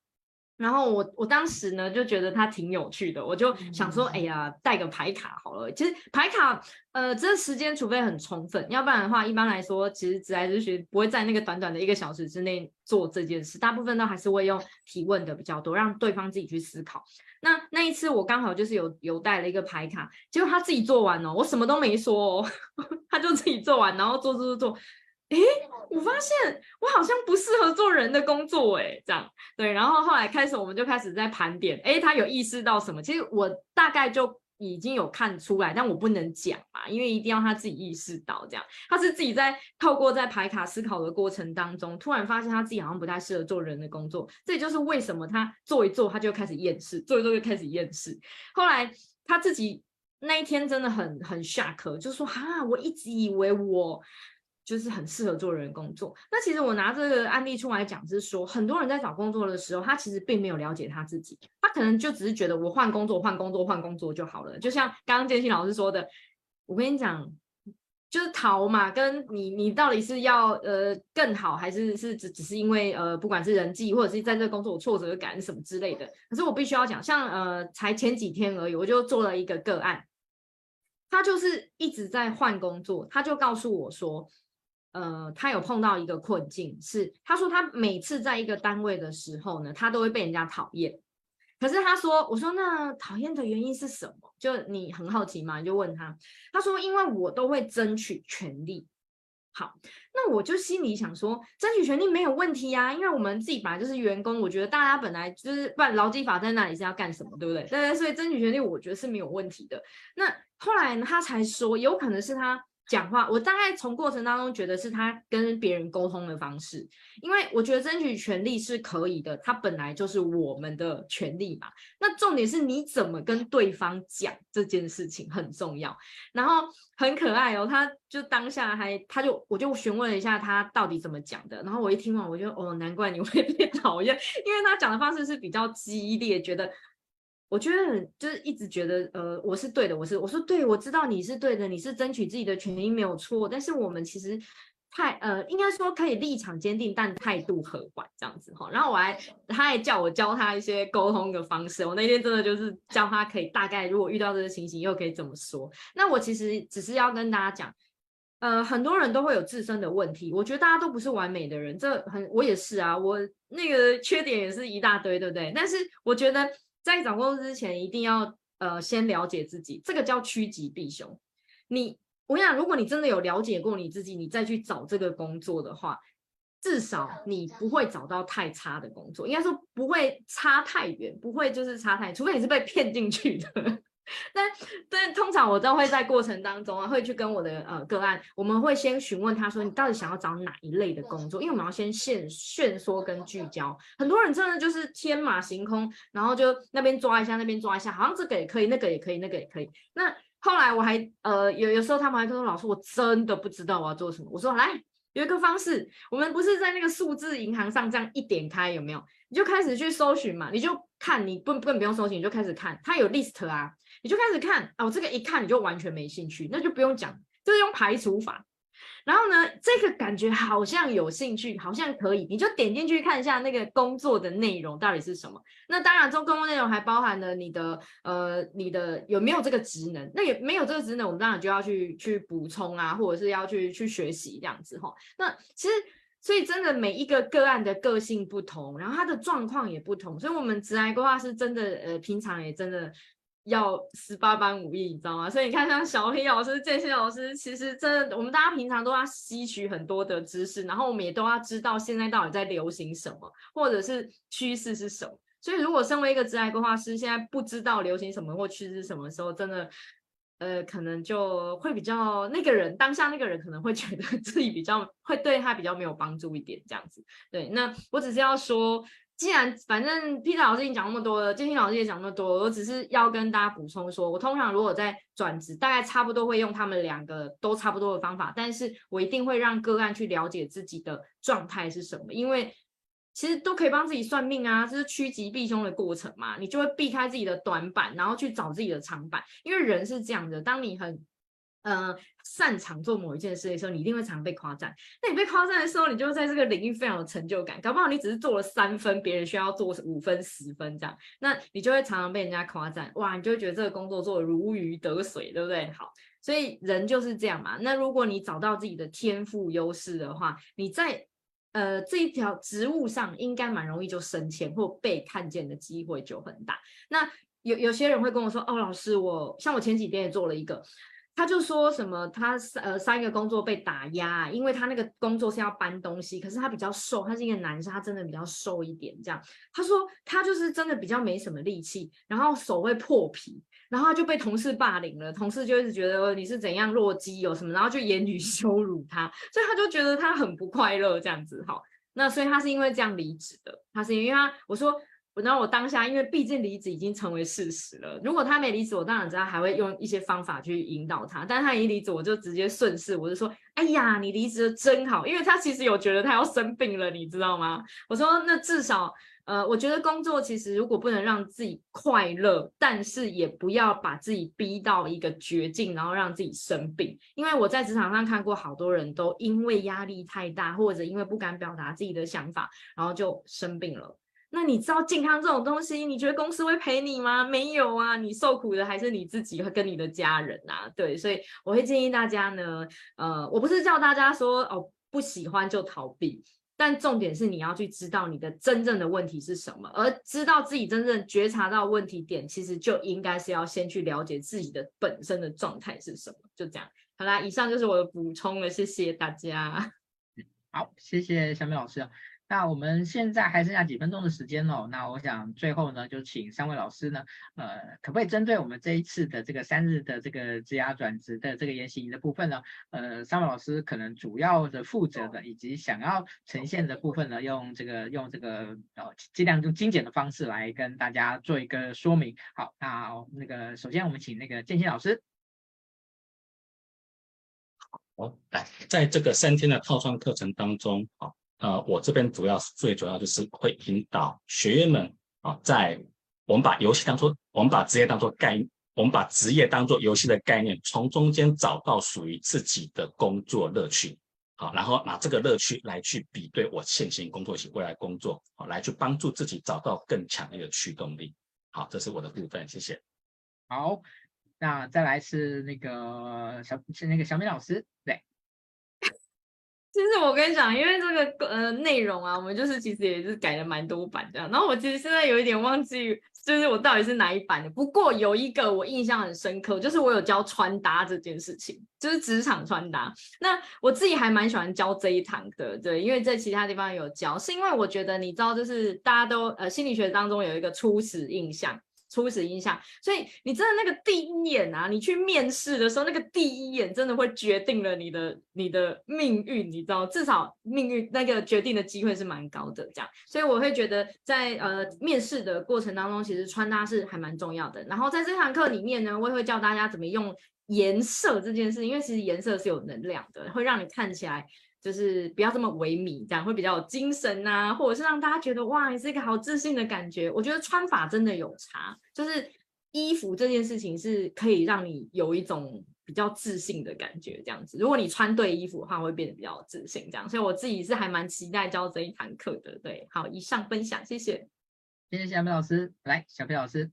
然后我我当时呢就觉得他挺有趣的，我就想说，哎呀，带个牌卡好了。其实牌卡，呃，这时间除非很充分，要不然的话，一般来说，其实职来咨询不会在那个短短的一个小时之内做这件事，大部分都还是会用提问的比较多，让对方自己去思考。那那一次我刚好就是有有带了一个牌卡，结果他自己做完哦，我什么都没说哦，他就自己做完，然后做做做做。诶，我发现我好像不适合做人的工作，诶，这样对。然后后来开始，我们就开始在盘点，诶，他有意识到什么？其实我大概就已经有看出来，但我不能讲嘛，因为一定要他自己意识到这样。他是自己在透过在排卡思考的过程当中，突然发现他自己好像不太适合做人的工作。这也就是为什么他做一做，他就开始厌世，做一做就开始厌世。后来他自己那一天真的很很 shock，就说哈，我一直以为我。就是很适合做人工作。那其实我拿这个案例出来讲，是说很多人在找工作的时候，他其实并没有了解他自己，他可能就只是觉得我换工作、换工作、换工作就好了。就像刚刚建新老师说的，我跟你讲，就是逃嘛，跟你你到底是要呃更好，还是是只只是因为呃不管是人际或者是在这个工作有挫折感什么之类的。可是我必须要讲，像呃才前几天而已，我就做了一个个案，他就是一直在换工作，他就告诉我说。呃，他有碰到一个困境，是他说他每次在一个单位的时候呢，他都会被人家讨厌。可是他说，我说那讨厌的原因是什么？就你很好奇嘛，你就问他。他说，因为我都会争取权利。好，那我就心里想说，争取权利没有问题呀，因为我们自己本来就是员工，我觉得大家本来就是，不然劳基法在那里是要干什么，对不对？对，所以争取权利，我觉得是没有问题的。那后来呢，他才说，有可能是他。讲话，我大概从过程当中觉得是他跟别人沟通的方式，因为我觉得争取权利是可以的，他本来就是我们的权利嘛。那重点是你怎么跟对方讲这件事情很重要。然后很可爱哦，他就当下还，他就我就询问了一下他到底怎么讲的。然后我一听完，我就哦，难怪你会 被讨厌，因为他讲的方式是比较激烈，觉得。我觉得就是一直觉得，呃，我是对的，我是我说对，我知道你是对的，你是争取自己的权益没有错，但是我们其实太呃，应该说可以立场坚定，但态度和缓这样子哈。然后我还他还叫我教他一些沟通的方式，我那天真的就是教他可以大概如果遇到这个情形又可以怎么说。那我其实只是要跟大家讲，呃，很多人都会有自身的问题，我觉得大家都不是完美的人，这很我也是啊，我那个缺点也是一大堆，对不对？但是我觉得。在找工作之前，一定要呃先了解自己，这个叫趋吉避凶。你我想，如果你真的有了解过你自己，你再去找这个工作的话，至少你不会找到太差的工作，应该说不会差太远，不会就是差太，除非你是被骗进去的。但但通常我都会在过程当中啊，会去跟我的呃个案，我们会先询问他说，你到底想要找哪一类的工作？因为我们要先限限缩跟聚焦。很多人真的就是天马行空，然后就那边抓一下，那边抓一下，好像这个也可以，那个也可以，那个也可以。那后来我还呃有有时候他们还说，老师，我真的不知道我要做什么。我说来，有一个方式，我们不是在那个数字银行上这样一点开有没有？你就开始去搜寻嘛，你就看你不根本不用搜寻，你就开始看，它有 list 啊。你就开始看哦，这个一看你就完全没兴趣，那就不用讲，就是用排除法。然后呢，这个感觉好像有兴趣，好像可以，你就点进去看一下那个工作的内容到底是什么。那当然，这工作内容还包含了你的呃，你的有没有这个职能？那也没有这个职能，我们当然就要去去补充啊，或者是要去去学习这样子哈。那其实，所以真的每一个个案的个性不同，然后他的状况也不同，所以我们职涯规划是真的呃，平常也真的。要十八般武艺，你知道吗？所以你看，像小黑老师、建新老师，其实真的，我们大家平常都要吸取很多的知识，然后我们也都要知道现在到底在流行什么，或者是趋势是什么。所以，如果身为一个职业规划师，现在不知道流行什么或趋势是什么时候，真的，呃，可能就会比较那个人当下那个人可能会觉得 自己比较会对他比较没有帮助一点，这样子。对，那我只是要说。既然反正 Peter 老师已经讲那么多了，建新老师也讲那么多，我只是要跟大家补充说，我通常如果在转职，大概差不多会用他们两个都差不多的方法，但是我一定会让个案去了解自己的状态是什么，因为其实都可以帮自己算命啊，这是趋吉避凶的过程嘛，你就会避开自己的短板，然后去找自己的长板，因为人是这样的，当你很。呃，擅长做某一件事的时候，你一定会常常被夸赞。那你被夸赞的时候，你就在这个领域非常有成就感。搞不好你只是做了三分，别人需要做五分、十分这样，那你就会常常被人家夸赞。哇，你就会觉得这个工作做得如鱼得水，对不对？好，所以人就是这样嘛。那如果你找到自己的天赋优势的话，你在呃这一条职务上应该蛮容易就升迁或被看见的机会就很大。那有有些人会跟我说，哦，老师，我像我前几天也做了一个。他就说什么，他呃三个工作被打压，因为他那个工作是要搬东西，可是他比较瘦，他是一个男生，他真的比较瘦一点，这样。他说他就是真的比较没什么力气，然后手会破皮，然后他就被同事霸凌了，同事就一直觉得你是怎样弱鸡有什么，然后就言语 羞辱他，所以他就觉得他很不快乐这样子。好，那所以他是因为这样离职的，他是因为他我说。然后我当下，因为毕竟离职已经成为事实了。如果他没离职，我当然知道还会用一些方法去引导他。但他一离职，我就直接顺势，我就说：“哎呀，你离职的真好。”因为他其实有觉得他要生病了，你知道吗？我说：“那至少，呃，我觉得工作其实如果不能让自己快乐，但是也不要把自己逼到一个绝境，然后让自己生病。因为我在职场上看过好多人都因为压力太大，或者因为不敢表达自己的想法，然后就生病了。”那你知道健康这种东西，你觉得公司会赔你吗？没有啊，你受苦的还是你自己和跟你的家人啊。对，所以我会建议大家呢，呃，我不是叫大家说哦，不喜欢就逃避，但重点是你要去知道你的真正的问题是什么，而知道自己真正觉察到问题点，其实就应该是要先去了解自己的本身的状态是什么。就这样，好啦，以上就是我的补充了，谢谢大家。好，谢谢小美老师。那我们现在还剩下几分钟的时间哦，那我想最后呢，就请三位老师呢，呃，可不可以针对我们这一次的这个三日的这个职涯转职的这个研习营的部分呢，呃，三位老师可能主要的负责的以及想要呈现的部分呢，用这个用这个呃尽量用精简的方式来跟大家做一个说明。好，那那个首先我们请那个建新老师。好，来，在这个三天的套装课程当中，好。呃，我这边主要最主要就是会引导学员们啊，在我们把游戏当做，我们把职业当做概，我们把职业当做游戏的概念，从中间找到属于自己的工作乐趣，好，然后拿这个乐趣来去比对我现行工作以及未来工作，好，来去帮助自己找到更强烈的驱动力。好，这是我的部分，谢谢。好，那再来是那个小是那个小米老师，对。其实我跟你讲，因为这个呃内容啊，我们就是其实也是改了蛮多版这样。然后我其实现在有一点忘记，就是我到底是哪一版的。不过有一个我印象很深刻，就是我有教穿搭这件事情，就是职场穿搭。那我自己还蛮喜欢教这一堂的，对，因为在其他地方有教，是因为我觉得你知道，就是大家都呃心理学当中有一个初始印象。初始印象，所以你真的那个第一眼啊，你去面试的时候，那个第一眼真的会决定了你的你的命运，你知道，至少命运那个决定的机会是蛮高的，这样。所以我会觉得在呃面试的过程当中，其实穿搭是还蛮重要的。然后在这堂课里面呢，我也会教大家怎么用颜色这件事，因为其实颜色是有能量的，会让你看起来。就是不要这么萎靡，这样会比较有精神呐、或者是让大家觉得哇，你是一个好自信的感觉。我觉得穿法真的有差，就是衣服这件事情是可以让你有一种比较自信的感觉，这样子。如果你穿对衣服的话，会变得比较自信，这样。所以我自己是还蛮期待教这一堂课的。对，好，以上分享，谢谢，谢谢小美老师，来，小飞老师。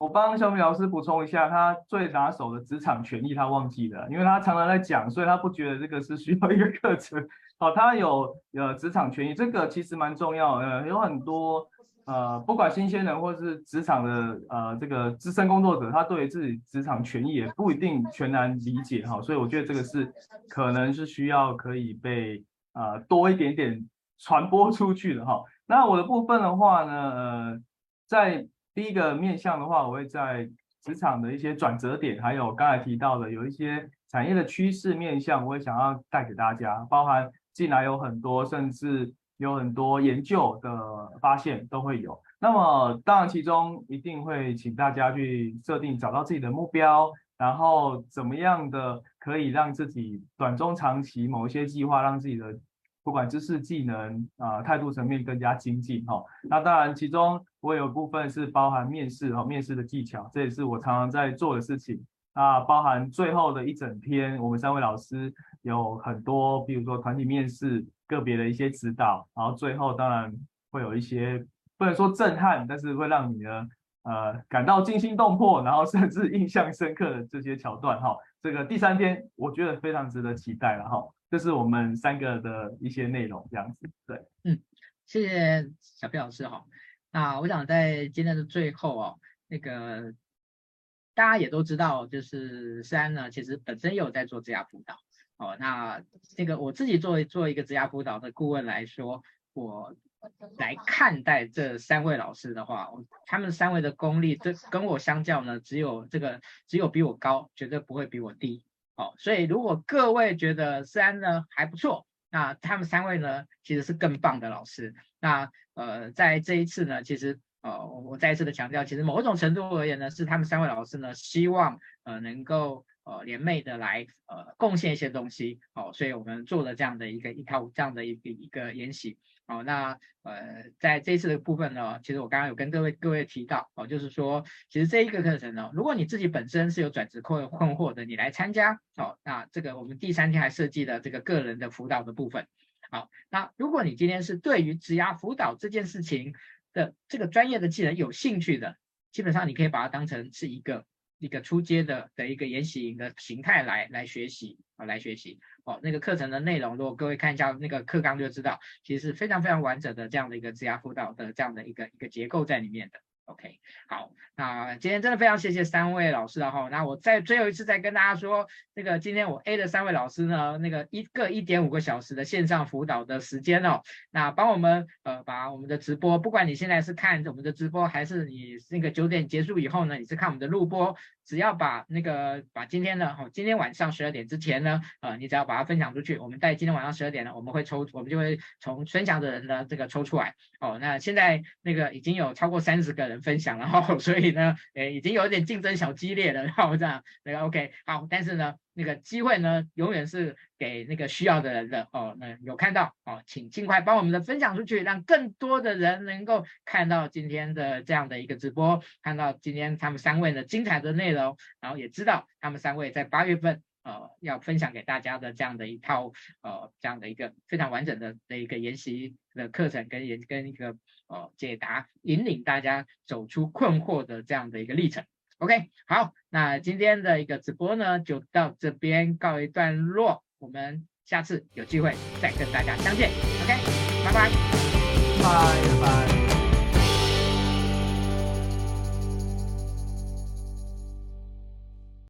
我帮小米老师补充一下，他最拿手的职场权益他忘记了，因为他常常在讲，所以他不觉得这个是需要一个课程。好，他有呃职场权益，这个其实蛮重要。呃，有很多呃不管新鲜人或是职场的呃这个资深工作者，他对自己职场权益也不一定全然理解哈，所以我觉得这个是可能是需要可以被呃多一点点传播出去的哈。那我的部分的话呢，呃在。第一个面向的话，我会在职场的一些转折点，还有刚才提到的有一些产业的趋势面向，我会想要带给大家，包含进来有很多，甚至有很多研究的发现都会有。那么当然其中一定会请大家去设定找到自己的目标，然后怎么样的可以让自己短中长期某一些计划让自己的。不管知识、技能啊、态度层面更加精进哈、哦，那当然其中我有部分是包含面试哈、面试的技巧，这也是我常常在做的事情。那包含最后的一整天，我们三位老师有很多，比如说团体面试、个别的一些指导，然后最后当然会有一些不能说震撼，但是会让你呢呃感到惊心动魄，然后甚至印象深刻的这些桥段哈、这个第三天我觉得非常值得期待了哈。这是我们三个的一些内容，这样子。对，嗯，谢谢小飞老师哈。那我想在今天的最后哦，那个大家也都知道，就是思安呢，其实本身有在做职涯辅导哦。那这个我自己作为做一个职涯辅导的顾问来说，我来看待这三位老师的话，他们三位的功力，这跟我相较呢，只有这个只有比我高，绝对不会比我低。哦，所以如果各位觉得思安呢还不错，那他们三位呢其实是更棒的老师。那呃，在这一次呢，其实呃，我再一次的强调，其实某种程度而言呢，是他们三位老师呢希望呃能够呃联袂的来呃贡献一些东西。哦，所以我们做了这样的一个一套这样的一个一个研习。哦，那呃，在这次的部分呢，其实我刚刚有跟各位各位提到，哦，就是说，其实这一个课程呢，如果你自己本身是有转职困困惑的，你来参加，哦，那这个我们第三天还设计了这个个人的辅导的部分。好，那如果你今天是对于职涯辅导这件事情的这个专业的技能有兴趣的，基本上你可以把它当成是一个一个初阶的的一个研习的形态来来学习啊。来学习哦，那个课程的内容，如果各位看一下那个课纲就知道，其实是非常非常完整的这样的一个职涯辅导的这样的一个一个结构在里面的。OK，好，那今天真的非常谢谢三位老师了哈。那我再最后一次再跟大家说，那个今天我 A 的三位老师呢，那个一个一点五个小时的线上辅导的时间哦，那帮我们呃把我们的直播，不管你现在是看我们的直播，还是你那个九点结束以后呢，你是看我们的录播。只要把那个把今天的，哦，今天晚上十二点之前呢，呃，你只要把它分享出去，我们在今天晚上十二点呢，我们会抽，我们就会从分享的人呢这个抽出来。哦，那现在那个已经有超过三十个人分享了，哈，所以呢，诶，已经有点竞争小激烈了，然后这样，那个 OK，好，但是呢。那个机会呢，永远是给那个需要的人的哦。那有看到哦，请尽快帮我们的分享出去，让更多的人能够看到今天的这样的一个直播，看到今天他们三位的精彩的内容，然后也知道他们三位在八月份呃要分享给大家的这样的一套呃这样的一个非常完整的的一个研习的课程跟研跟一个呃解答，引领大家走出困惑的这样的一个历程。OK，好，那今天的一个直播呢，就到这边告一段落。我们下次有机会再跟大家相见。OK，拜拜，拜拜。